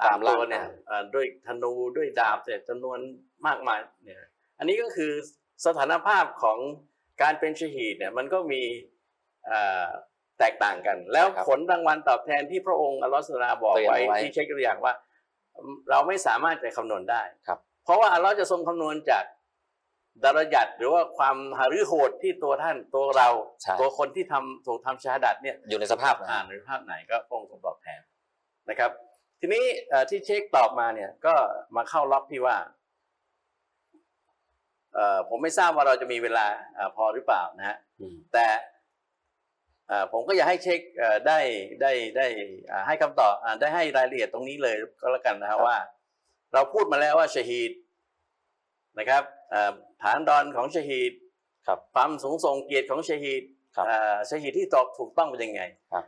ตามตัวร่างกายเนี่ยเอ่อด้วยธนูด้วยดาบเนี่ยจำนวนมากมายเนี่ยอันนี้ก็คือสถานภาพของการเป็นชหีดเนี่ยมันก็มีเอ่อแตกต่างกัน แล้วครับผลรางวัลตอบแทนที่พระองค์อัลลอฮฺสุลาบอกเตือนไว้เอาไว้ที่เช็คตัวอย่างว่า เราไม่สามารถจะคำนวณได้ครับเพราะว่าอัลลอฮ์จะทรงคำนวณจาก ดารยัดหรือว่าความหฤโหดที่ตัวท่านตัวเราใช่ตัวคนที่ทำถูกทำชาดัดเนี่ยอยู่ในสภาพไหนอ่านในภาพไหนก็พระองค์ทรงตอบแทนนะครับ ทีนี้เอ่อที่เช็คตอบมาเนี่ยก็มาเข้าล็อกที่ว่าเอ่อผมไม่ทราบว่าเราจะมีเวลาเอ่อพอหรือเปล่านะฮะอืมแต่เอ่อผมก็อยากให้เช็คเอ่อได้ได้ได้อ่าให้คำตอบอ่าได้ให้รายละเอียดตรงนี้เลยก็แล้วกันนะครับว่า เราพูดมาแล้วว่าชะฮีดนะครับเอ่อ ฐานดอนของชะฮีดครับความสูงส่งเกียรติของชะฮีดครับเอ่อชะฮีดที่ตอบถูกต้องเป็นยังไงครับ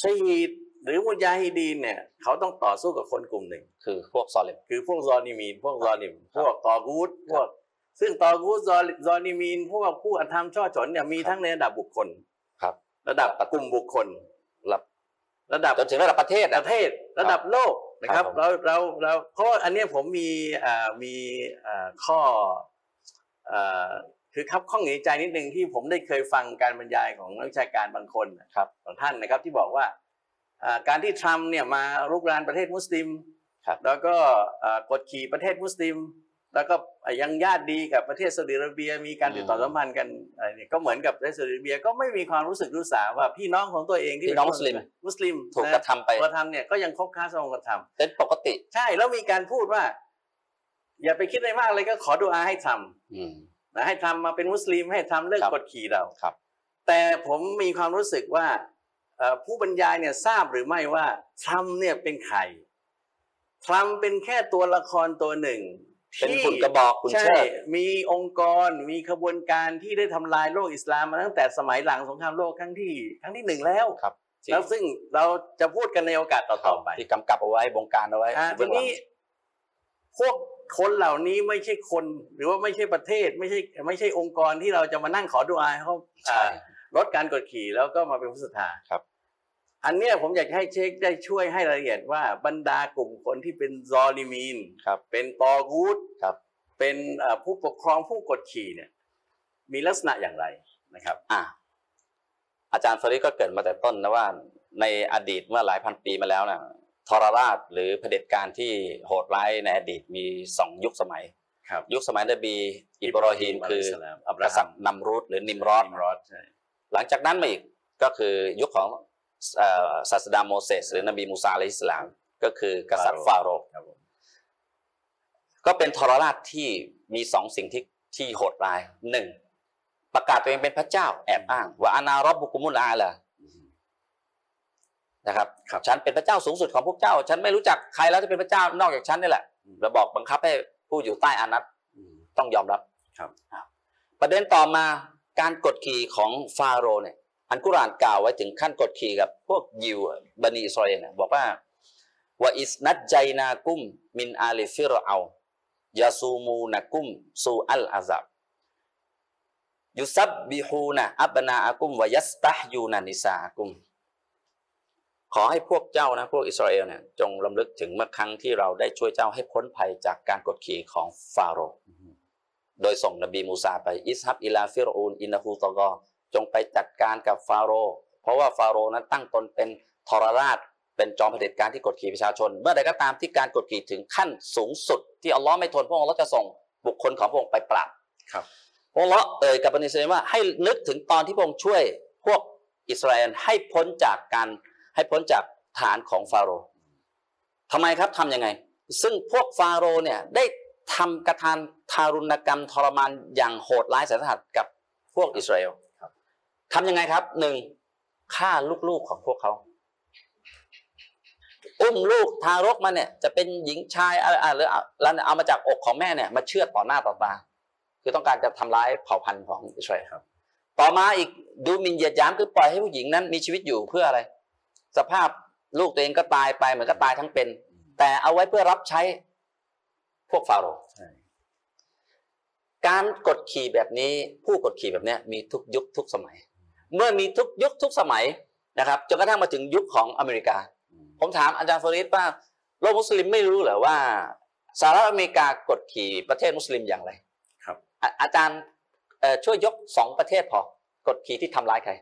ชะฮีดหรือมุจาฮิดีนเนี่ยเขาต้องต่อสู้กับคนกลุ่มหนึ่ง คือพวกซอลิมคือพวกซอนิมีน พวกซอลิมครับพวกตอกูดพวก ซึ่งตอกูดซอลิซอนิมีน พวกผู้อธรรมช่อฉนเนี่ยมีครับทั้งในระดับบุคคลครับ ระดับกลุ่มบุคคลรับระดับจนถึงระดับประเทศปอะระเทศ ระดับโลก นะครับครับผมเราเราเราเพราะว่าอันเนี้ยผมมีอ่ามีอ่าข้ออ่าคือครับข้องในใจนิดนึงที่ผมได้เคยฟังการบรรยายของนักวิชาการบางคนนะครับของท่านนะครับที่บอกว่าอ่าการที่ทรัมป์เนี่ยมารุกรานประเทศมุสลิมครับแล้วก็อ่ากดขี่ประเทศมุสลิม แล้วก็ยังญาติดีกับประเทศซาอุดิอาระเบีย มีการติดต่อสัมพันธ์กันอะไรเนี่ยก็เหมือนกับประเทศซาอุดิอาระเบียก็ไม่มีความรู้สึกรู้สาว่าพี่น้องของตัวเองที่พี่น้องมุสลิมมุสลิมถูกนกระทำไปกระทำเนี่ยก็ยังคบค้าสมกระทเป็นปกติำใช่แล้วมีการพูดว่า อย่าไปคิดอะไรมากเลยก็ขอดูอาให้ทอืมำนะให้ทำมาเป็นมุสลิมให้ทำเลิกครับกดขี่เราครับ แต่ผมมีความรู้สึกว่าเอ่อผู้บรรยายเนี่ยทราบหรือไม่ว่าทรัมป์เนี่ยเป็นใครทรัมป์เป็นแค่ตัวละครตัวหนึ่ง เป็นที่หุ่นกระบอกคุณใช่เชิดมีองค์กรมีขบวนการที่ได้ทำลายโลกอิสลามมาตั้งแต่สมัยหลังสงครามโลกครั้งที่ครั้งที่หนึ่งแล้วครับที่แล้วซึ่งเราจะพูดกันในโอกาสต่อๆไปที่กำกับเอาไว้บงการเอาไว้อ่าทีเบื้องหลังนี้พวกคนเหล่านี้ไม่ใช่คน หรือว่าไม่ใช่ประเทศ ไม่ใช่ไม่ใช่องค์กรที่เราจะมานั่งขอดูอาให้เขาใช่อ่าลดการกดขี่แล้วก็มาเป็นผู้ศรัทธาครับ อันเนี้ยผมอยากให้เช็คได้ช่วยให้รายละเอียดว่าบรรดากลุ่มคนที่เป็นซอลิมีนครับเป็นตอกูดครับ เป็นเอ่อผู้ปกครองผู้กดขี่เนี่ย มีลักษณะอย่างไรนะครับ อะอาจารย์ฟาริดก็เกริดมาแต่ต้นนะว่า ในอดีตเมื่อหลายพันปีมาแล้วนะทรราชหรือเผด็จการที่โหดร้ายในอดีตมีสองยุคสมัยครับยุคสมัยนบีอิบราฮิมคือสลามอับกราษัฮัตมริย์นัมรูดหรือนิมรอดนิมรอดใช่หลังจากนั้นมาอีกก็คือยุคของเอ่อ ศาสดาโมเสสหรือนบีมูซาอะลัยฮิสสลามก็คือกษัตริย์ฟาโรห์ครับผมก็เป็นทรราชที่มีสองสิ่งที่ที่โหดร้ายหนึ่งประกาศตัวเองเป็นพระเจ้าแอบอ้าง ว่าอานารอบบุกุมุลอาละนะครับครับฉันเป็นพระเจ้าสูงสุดของพวกเจ้า ฉันไม่รู้จักใครแล้วที่เป็นพระเจ้านอกจากฉันนี่แหละแล้วบอกบังคับให้ผู้อยู่ใต้อาณัติอืมต้องยอมรับครับ ประเด็นต่อมาการกดขี่ของฟาโรห์เนี่ย อัลกุรอานกล่าวไว้ถึงขั้นกดขี่กับพวกยิวบนีอิสราเอลบอกว่าว่าإذ نجيناكم من آل فرعون يسومونكم سوء العذاب يذبحون أبناءكم ويستحيون نساءكم ขอให้พวกเจ้านะพวกอิสราเอลเนี่ยจงรำลึกถึงเมื่อครั้งที่เราได้ช่วยเจ้าให้พ้นภัยจากการกดขี่ของฟาโรห์โดยส่งนบีมูซาไปاذهب إلى فرعون إنه طغى จงไปจัดการกับฟาโรห์เพราะว่าฟาโรห์นั้นตั้งตนเป็นทรราช เป็นจอมเผด็จการที่กดขี่ประชาชน เมื่อใดก็ตามที่การกดขี่ถึงขั้นสูงสุด ที่อัลลอฮ์ไม่ทนพระองค์อัลลอฮ์จะส่งบุคคลของพระองค์ไปปราบครับพระองค์อัลลอฮ์เอ่ยกับบนีอิสราเอลว่าให้นึกถึงตอนที่พระองค์ช่วยพวกอิสราเอลให้พ้นจากการให้พ้นจากฐานของฟาโรห์ทำไมครับทำยังไง ซึ่งพวกฟาโรห์เนี่ยได้ทำกระทานทารุณกรรมทรมานอย่างโหดร้ายแสนสาหัสกับพวกอิสราเอลครับ ทำยังไงครับหนึ่งฆ่าลูกๆของพวกเขา อุ้มลูกทารกมาเนี่ย จะเป็นหญิงชายอะไรอะหรือเอาแล้วเอามาจากอกของแม่เนี่ย มาเชือดต่อหน้าต่อตาคือต้องการจะทำร้ายเผ่าพันธุ์ของอิสราเอลครับ ต่อมาอีกดูหมินเหยียดหยามคือปล่อยให้ผู้หญิงนั้นมีชีวิตอยู่เพื่ออะไร สภาพลูกตัวเองก็ตายไปเหมือนก็ตายทั้งเป็น แต่เอาไว้เพื่อรับใช้พวกฟาโรห์ใช่การกดขี่แบบนี้ ผู้กดขี่แบบเนี้ยมีทุกยุคทุกสมัย เมื่อมีทุกยุคทุกสมัยนะครับจนกระทั่งมาถึงยุคของอเมริกาอืมผมถามอาจารย์ฟริดว่าโลกมุสลิมไม่รู้เหรอว่าสหรัฐอเมริกากดขี่ประเทศมุสลิมอย่างไรครับ อาอาจารย์เอ่อช่วยยกสองประเทศพอกดขี่ที่ทำร้ายใคร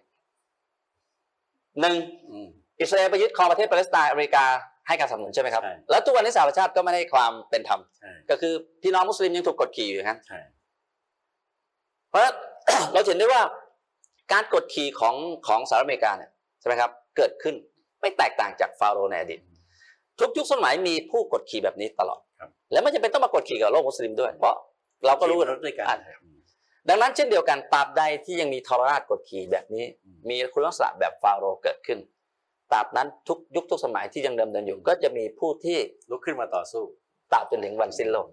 หนึ่งอืมอิสราเอลไปยึดครองประเทศปาเลสไตน์อเมริกาให้การสนับสนุนใช่ไหมครับใช่แล้วทุกวันนี้สหประชาติก็ไม่ได้ความเป็นธรรมใช่ก็คือพี่น้องมุสลิมยังถูกกดขี่อยู่อย่างนั้นใช่เพราะเราเห็นได้ว่า การกดขี่ของของสหรัฐอเมริกาเนี่ยใช่ไหมครับเกิดขึ้นไม่แตกต่างจากฟาโรห์ในอดีตทุกยุคสมัยมีผู้กดขี่แบบนี้ตลอดครับและไม่จำเป็นต้องมากดขี่กับโลกมุสลิมด้วย เพราะเราก็รู้ขี่รถด้วยกันอะดังนั้นเช่นเดียวกันตราบใดที่ยังมีทรราชกดขี่แบบนี้อืมมีคุณลักษณะแบบฟาโรห์เกิดขึ้นตราบนั้นทุกยุคทุกสมัยที่ยังดำเนินอยู่ก็จะมีผู้ที่ลุกขึ้นมาต่อสู้ตราบจนถึงวันสิ้นโลก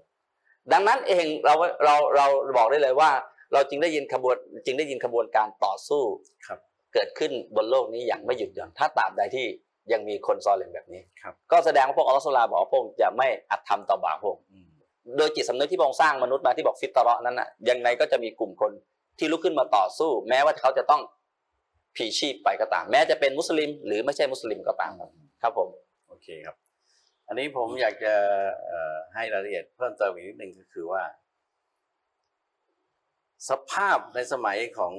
ดังนั้นเองเราเราเราบอกได้เลยว่า เราจึงได้ยินขบวนจึงได้ยินขบวนการต่อสู้ครับ เกิดขึ้นบนโลกนี้อย่างไม่หยุดหย่อนถ้าตราบใดที่ยังมีคนซอเลมแบบนี้ครับก็แสดงว่าพวกอัลลอฮฺสุลาบอกว่าพวกจะไม่อัตธรรมต่อบาปพวกอืมโดยจิตสำนึกที่พระองค์สร้างมนุษย์มาที่บอกฟิตรอนั้นน่ะยังไงก็จะมีกลุ่มคนที่ลุกขึ้นมาต่อสู้ แม้ว่าเขาจะต้องพลีชีพไปก็ตาม แม้จะเป็นมุสลิม หรือไม่ใช่มุสลิมก็ตาม ครับครับผมโอเคครับ อันนี้ผมอยากจะเอ่อให้รายละเอียดเพิ่มเติมอีกนิดหนึ่งก็คือว่า สภาพในสมัยของ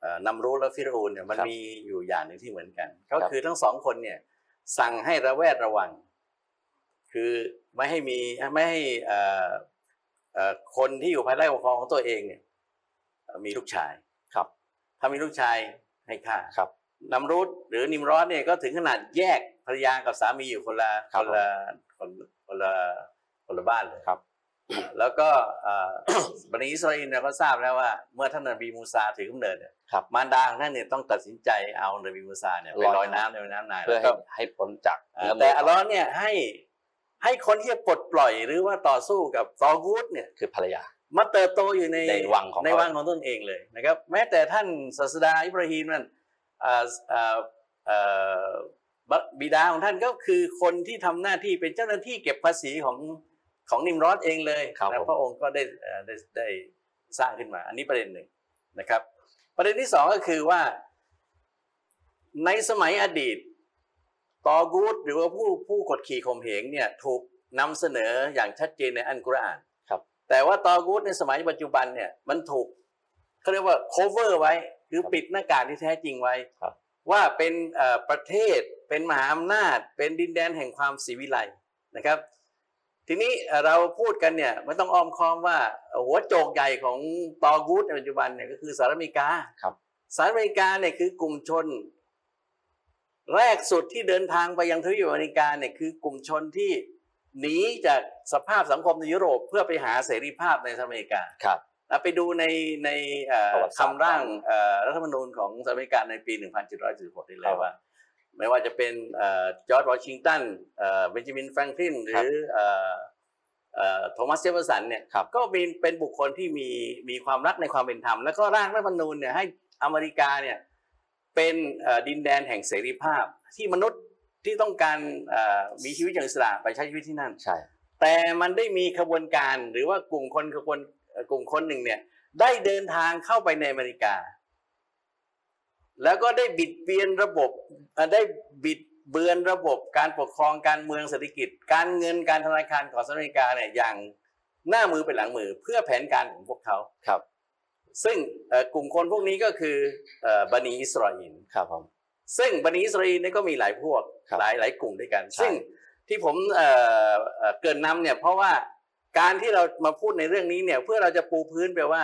เอ่อนำรูและฟิรอูนเนี่ยมันครับมีอยู่อย่างหนึ่งที่เหมือนกัน ก็ครับคือทั้งสองคนเนี่ยสั่งให้ระแวดระวัง คือไม่ให้มีไม่ให้เอ่อเอ่อคนที่อยู่ภายใต้ปกครองของตัวเองเนี่ยเอ่อมีลูกชายครับ ถ้ามีลูกชายให้ฆ่าครับนำรุดหรือนิมรอดเนี่ยก็ถึงขนาดแยกภรรยากับสามีอยู่คนละครัคบนละคนคนละคนละบ้านเลยครับ แล้วก็เอ่อบันิอิสราเอลเนี่ยก็ทราบแล้วว่า เมื่อท่านนบีมูซาถือกำเนิดเนี่ยครับมารดาของท่านเนี่ยต้องตัดสินใจเอานบีมูซาเนี่ยไปลอยลอยน้ำในแม่น้ำนายเพื่อแล้วให้ก็ให้พ้นจากเอ่อเนื้อแต่มือัลลอฮ์เนี่ยให้ให้คนที่จะปลดปล่อยหรือว่าต่อสู้กับซอกูดเนี่ยคือภรรยามาเติบโตอยู่ในในวังของในเขาวังของตนเองเลยนะครับแม้แต่ท่านศาสดาอิบราฮิมนั่นอ่าอ่าอ่าบบิดาของท่านก็คือคนที่ทำหน้าที่เป็นเจ้าหน้าที่เก็บภาษีของ ของนิมรอดเองเลยครับและผมพระองค์ก็ได้เอ่อได้ได้สร้างขึ้นมา อันนี้ประเด็นหนึ่งนะครับ ประเด็นที่สองก็คือว่า ในสมัยอดีต ตอกูดหรือว่าผู้ผู้กดขี่ข่มเหงเนี่ยถูกนำเสนออย่างชัดเจนในอันกุรอานครับ แต่ว่าตอกูดในสมัยปัจจุบันเนี่ยมันถูกเขาเรียกว่า cover ไว้คือปิดหน้ากากที่แท้จริงไว้ครับว่าเป็นเอ่อประเทศเป็นมหาอำนาจ เป็นดินแดนแห่งความศรีวิไลนะครับ ทีนี้เอ่อเราพูดกันเนี่ยไม่ต้องอ้อมค้อมว่าหัวโจกใหญ่ของตอกูดในปัจจุบันเนี่ยก็คือสหรัฐอเมริกาครับสหรัฐอเมริกาเนี่ยคือกลุ่มชน แรกสุดที่เดินทางไปยังทวีปอเมริกาเนี่ยคือกลุ่มชนที่หนีจากสภาพสังคมในยุโรปเพื่อไปหาเสรีภาพในสหรัฐอเมริกาครับแล้วไปดูในในเอ่อประวัติศาสตร์การร่างเอ่อรัฐธรรมนูญของสหรัฐอเมริกาในปี 1776นี่เลยครับว่า ไม่ว่าจะเป็นจอร์จวอชิงตันเบนจามินแฟรงคลินหรือเอ่อเอ่อโทมัสเจฟเฟอร์สันเนี่ยครับก็มีเป็นบุคคลที่มีมีความรักในความเป็นธรรม แล้วก็ร่างรัฐธรรมนูญเนี่ยให้อเมริกาเนี่ยเป็นเอ่อดินแดนแห่งเสรีภาพ ที่มนุษย์ที่ต้องการเอ่อมีชีวิตอย่างอิสระไปใช้ชีวิตที่นั่นใช่แต่มันได้มีขบวนการหรือว่ากลุ่มคนขบวนเอ่อกลุ่มคนหนึ่งเนี่ยได้เดินทางเข้าไปในอเมริกา แล้วก็ได้บิดเบียนระบบเอ่อได้บิดเบือนระบบการปกครองการเมืองเศรษฐกิจ การเงินการธนาคารของสหรัฐอเมริกาเนี่ยอย่างหน้ามือเป็นหลังมือเพื่อแผนการของพวกเขาครับ ซึ่งเอ่อกลุ่มคนพวกนี้ก็คือเอ่อบันีอิสราเอลครับผมซึ่งบันิอิสราเอลเนี่ยก็มีหลายพวกครับหลายหลายกลุ่มด้วยกันใช่ซึ่งที่ผมเอ่อเอ่อเกรินนำเนี่ยเพราะว่าการที่เรามาพูดในเรื่องนี้เนี่ยเพื่อเราจะปูพื้นไปว่า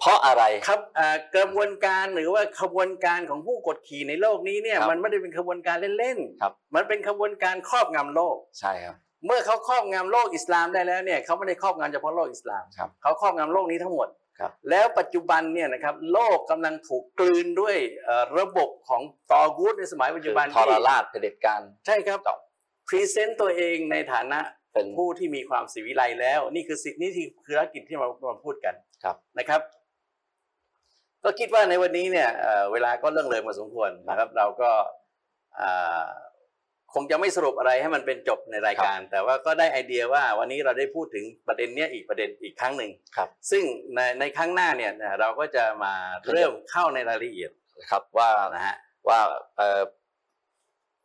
เพราะอะไรครับเอ่อกระบวนการหรือว่าขบวนการของผู้กดขี่ในโลกนี้เนี่ยครับมันไม่ได้เป็นขบวนการเล่นครับๆมันเป็นขบวนการครอบงำโลกใช่ครับเมื่อเขาครอบงำโลกอิสลามได้แล้วเนี่ยเขาไม่ได้ครอบงำเฉพาะโลกอิสลามครับเขาครอบงำโลกนี้ทั้งหมดครับแล้วปัจจุบันเนี่ยนะครับโลกกำลังถูกกลืนด้วยเอ่อระบบของตอกูตในสมัยปัจจุบันทรที่ราชเผด็จการใช่ครับพรีเซนต์ตัวเองในฐานะเป็นผู้ที่มีความศิวิไลแล้ว นี่คือสิ่งนี่คือภารกิจที่เรามาพูดกันครับนะครับ ก็คิดว่าในวันนี้เนี่ยเอ่อเวลาก็เรื่องเลยมาสมควรนะครับ เราก็อ่าคงจะไม่สรุปอะไรให้มันเป็นจบในรายการ แต่ว่าก็ได้ไอเดียว่าวันนี้เราได้พูดถึงประเด็นเนี้ยอีกประเด็นอีกครั้งหนึ่งครับซึ่งในในครั้งหน้าเนี่ยนะเราก็จะมาเริ่มเข้าในรายละเอียดครับว่านะฮะว่าเอ่อ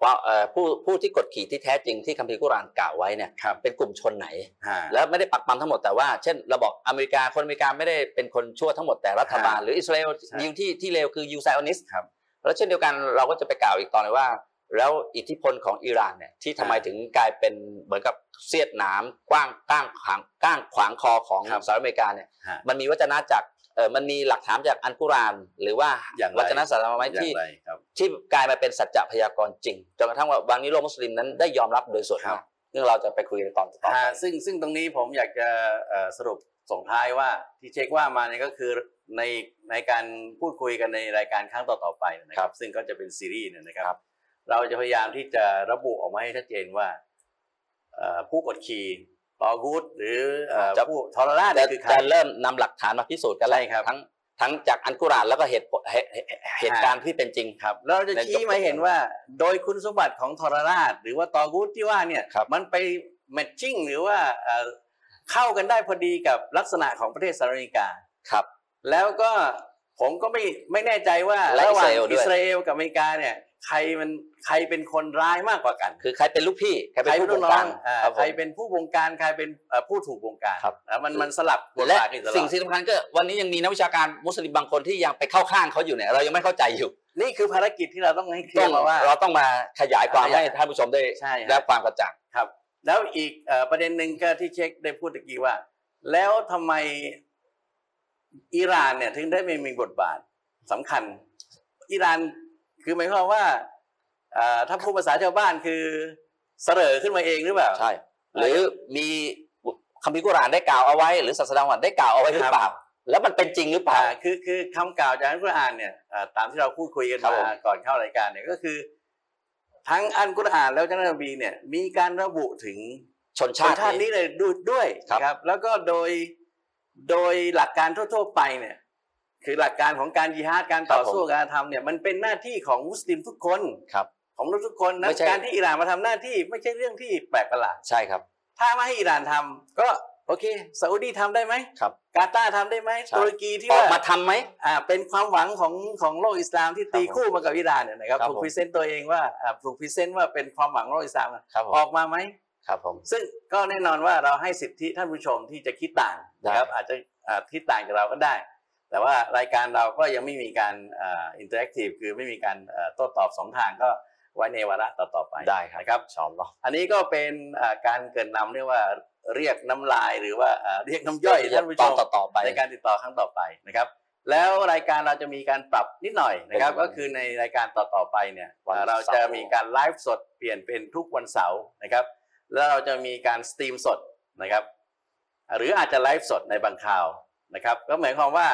ว่าเอ่อผู้ผู้ที่กดขี่ที่แท้จริงที่คัมภีร์กุรอานกล่าวไว้เนี่ยครับเป็นกลุ่มชนไหนฮะแล้วไม่ได้ปักปั๊มทั้งหมดแต่ว่า เช่นเราบอกอเมริกาคนอเมริกาไม่ได้เป็นคนชั่วทั้งหมดแต่รัฐบาลหรืออิสราเอลใช่ยิวที่ที่เลวคือยูไซออนิสครับแล้วเช่นเดียวกันเราก็จะไปกล่าวอีกตอนหนึงว่า แล้วอิทธิพลของอิหร่านเนี่ยที่ทำไมอ่าถึงกลายเป็นเหมือนกับเสียดหนามกว้างก้างขวางก้างขวางคอของครับสหรัฐอเมริกาเนี่ยฮะมันมีวจนะจาก เออมันมีหลักฐานจากอันกุรอาน หรือว่าอย่างไรวจนะสารไหมอย่างที่ไรครับที่กลายมาเป็นสัจจะพยากรณ์จริงจนกระทั่งว่าบางนิโลกมุสลิมนั้นได้ยอมรับโดยส่วนครัมาบกซึ่งเราจะไปคุยในตอนต่อไปฮะซึ่งซึ่งตรงนี้ผมอยากจะเอ่อสรุปส่งท้ายว่าที่เช็คว่ามาเนี่ยก็คือในในการพูดคุยกันในรายการครั้งต่อๆไปนะคครัรับบซึ่งก็จะเป็นซีรีส์เนี่ยนะครับครับ เราจะพยายามที่จะระบุออกมาให้ชัดเจนว่าเอ่อผู้กดขี่ ตอกูดหรือเอ่อจะผู้ทรราชจะเนี่ยคือใครจะเริ่มนำหลักฐานมาพิสูจน์กันแล้วใช่ครับทั้งทั้งจากอันกุรอานแล้วก็เหตุผลเหตุเหตุเหตุการณ์ที่เป็นจริงครับแล้วเราจะชี้มาให้เห็นว่า โดยคุณสมบัติของทรราช หรือว่าตอกูดที่ว่าเนี่ยครับมันไปแมทชิ่งหรือว่าเอ่อเข้ากันได้พอดีกับลักษณะของประเทศสหรัฐอเมริกาครับ แล้วก็ผมก็ไม่ไม่แน่ใจว่าและระหว่างอิอิสสราราเอเอลลด้วยกับอเมริกาเนี่ย ใครมันใครเป็นคนร้ายมากกว่ากัน คือใครเป็นลูกพี่ใครเป็นใครผู้เป็นบลูงกน้กาองรอ่าครับผมใครเป็นผู้บงการใครเป็นเอ่อผู้ถูกบงการครับอ่ามันมันสลับบทและบาทกันตลอสิ่งดที่สำคัญก็วันนี้ยังมีนักวิชาการมุสลิมบางคนที่ยังไปเข้าข้างเขาอยู่เนี่ยเรายังไม่เข้าใจอยู่ นี่คือภารกิจที่เราต้องให้เคลีต้ยองร์มาว่า เราต้องมาขยายความขยายให้ท่านผู้ชมได้ใช่ฮะได้ความกระจ่างครับ แล้วอีกเอ่อประเด็นหนึ่งก็ที่เช็คได้พูดตะกี้ว่า แล้วทำไมอิหร่านเนี่ยถึงได้ไม่มีบทบาทสำคัญอิหร่าน คือหมายความว่าเอ่อถ้าพูดภาษาชาวบ้านคือเสรอขึ้นมาเองหรือเปล่าใช่ หรือมีคัมภีร์กุรอานได้กล่าวเอาไว้ หรือศาสนาวันได้กล่าวเอาไว้หรือเปล่า แล้วมันเป็นจริงหรือเปล่าอ่าคือคือคำกล่าวจากอัลกุรอานเนี่ยอ่าตามที่เราพูดคุยกันครับมาผมก่อนเข้ารายการเนี่ยก็คือ ทั้งอัลกุรอานแล้วเจ้านบีเนี่ยมีการระบุถึงชนชชานติชาตินี้เลยดูด้วยครับนะครับ แล้วก็โดยโดยหลักการทั่ว ๆ ไปเนี่ย คือหลักการของการยิฮาดการต่อสู้การทำเนี่ยมันเป็นหน้าที่ของมุสลิมทุกคนครับ ของมนุษย์ทุกคนนะไม่ใช่การที่อิหร่านมาทำหน้าที่ไม่ใช่เรื่องที่แปลกประหลาดใช่ครับ ถ้าไม่ให้อิหร่านทำก็โอเคซาอุดีทำได้ไหมครับกาตาร์ทำได้ไหมใช่ตุรกีที่ออกว่ามาทำไหมอ่าเป็นความหวังของของโลกอิสลามที่ตีครับผมคู่มากับอิหร่านเนี่ยนะครับครับถูกผม present ตัวเองว่าอ่าถูก present ว่าเป็นความหวังของโลกอิสลามครับผมออกมาไหมครับผมซึ่งก็แน่นอนว่าเราให้สิทธิท่านผู้ชมที่จะคิดต่างได้นะครับอาจจะอ่าคิดต่างจากเราก็ได้ แต่ว่ารายการเราก็ยังไม่มีการ interactive คือไม่มีการเอ่อโต้ตอบสองทางก็ไว้ในวาระต่อๆไปได้ครับนะครับชอบเนาะอันนี้ก็เป็นอ่าการเกริ่นนำเรียกว่าเรียกน้ำลายหรือว่าอ่าเรียกน้ำย่อยท่านผู้ชมตอนต่อๆไปในการติดต่อครั้งต่อไปนะครับ แล้วรายการเราจะมีการปรับนิดหน่อยนะครับเป็นวันก็คือในรายการต่อๆไปเนี่ยวันเอ่อเราเสาร์จะมีการไลฟ์สดเปลี่ยนเป็นทุกวันเสาร์นะครับ แล้วเราจะมีการ stream สดนะครับ หรืออาจจะไลฟ์สดในบางคราวนะครับ ก็หมายความว่า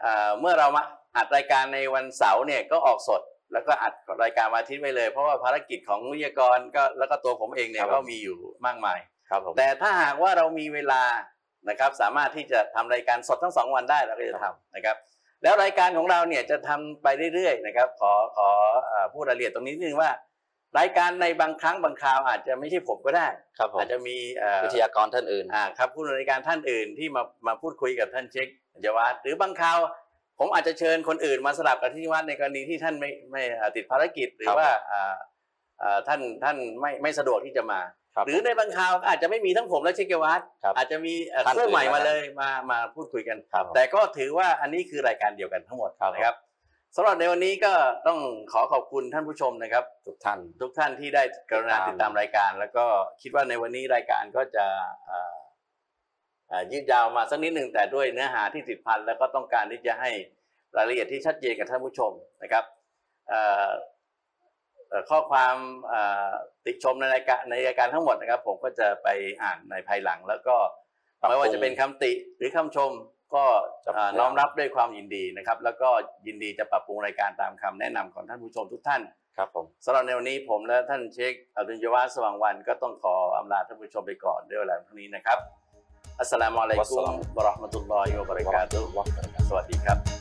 เอ่อเมื่อเรามาอัดรายการในวันเสาร์เนี่ยก็ออกสด แล้วก็อัดรายการวันอาทิตย์ไว้เลย เพราะว่าภารกิจของวิทยากรก็แล้วก็ตัวผมเองเนี่ยก็มีอยู่มากมายครับผมแต่ถ้าหากว่าเรามีเวลานะครับสามารถที่จะทำรายการสดทั้งสองวันได้เราก็จะทำนะครับ แล้วรายการของเราเนี่ยจะทำไปเรื่อยๆนะครับขอขอเอ่อพูดรายละเอียดตรงนี้นิดนึงว่า รายการในบางครั้งบางคราวอาจจะไม่ใช่ผมก็ได้ครับผมอาจจะมีเอ่อวิทยากรท่านอื่นอ่าครับผู้ดำเนินรายการท่านอื่นที่มามาพูดคุยกับท่านเช็ค จวัฒน์หรือบางคราวผมอาจจะเชิญคนอื่นมาสลับกับที่วัดในกรณีที่ท่านไม่ไม่อ่าติดภารกิจหรืครัอบว่าอ่าอ่าท่านท่านไม่ไม่สะดวกที่จะมาครับหรือในบางคราวอาจจะไม่มีทั้งผมและเชคเกวัตครับอาจจะมีเอ่อท่านคู่ใหม่อื่นมามาเลยมามาพูดคุยกันครับผมแต่ก็ถือว่าอันนี้คือรายการเดียวกันทั้งหมดครับนะครับสำหรับในวันนี้ก็ต้องขอขอบคุณท่านผู้ชมนะครับ ทุกท่านทุกท่านที่ได้กรุณาติติดดตาตามมรายการ แล้วก็คิดว่าในวันนี้รายการก็จะเอ่อเอ่อ ยืดยาวมาสักนิดหนึ่งแต่ด้วยเนื้อหาที่ติดพันแล้วก็ต้องการที่จะให้รายละเอียดที่ชัดเจนกับท่านผู้ชมนะครับเอ่อเอ่อข้อความเอ่อติชมในรายการในรายการทั้งหมดนะครับ ผมก็จะไปอ่านในภายหลัง แล้วก็ปรับปรุงไม่ว่าจะเป็นคำติหรือคำชมก็จะเอ่อพยายามน้อมรับด้วยความยินดีนะครับ แล้วก็ยินดีจะปรับปรุงรายการตามคำแนะนำของท่านผู้ชมทุกท่านครับผมสำหรับในวันนี้ผมและท่านเชคอับดุลยวาสว่างวัน ก็ต้องขออำลาท่านผู้ชมไปก่อนด้วยเวลาเท่านี้นะครับ อัสสลามุอะลัยกุมวะเราะห์มะตุลลอฮิวะบะเราะกาตุฮ์สวัสดีครับ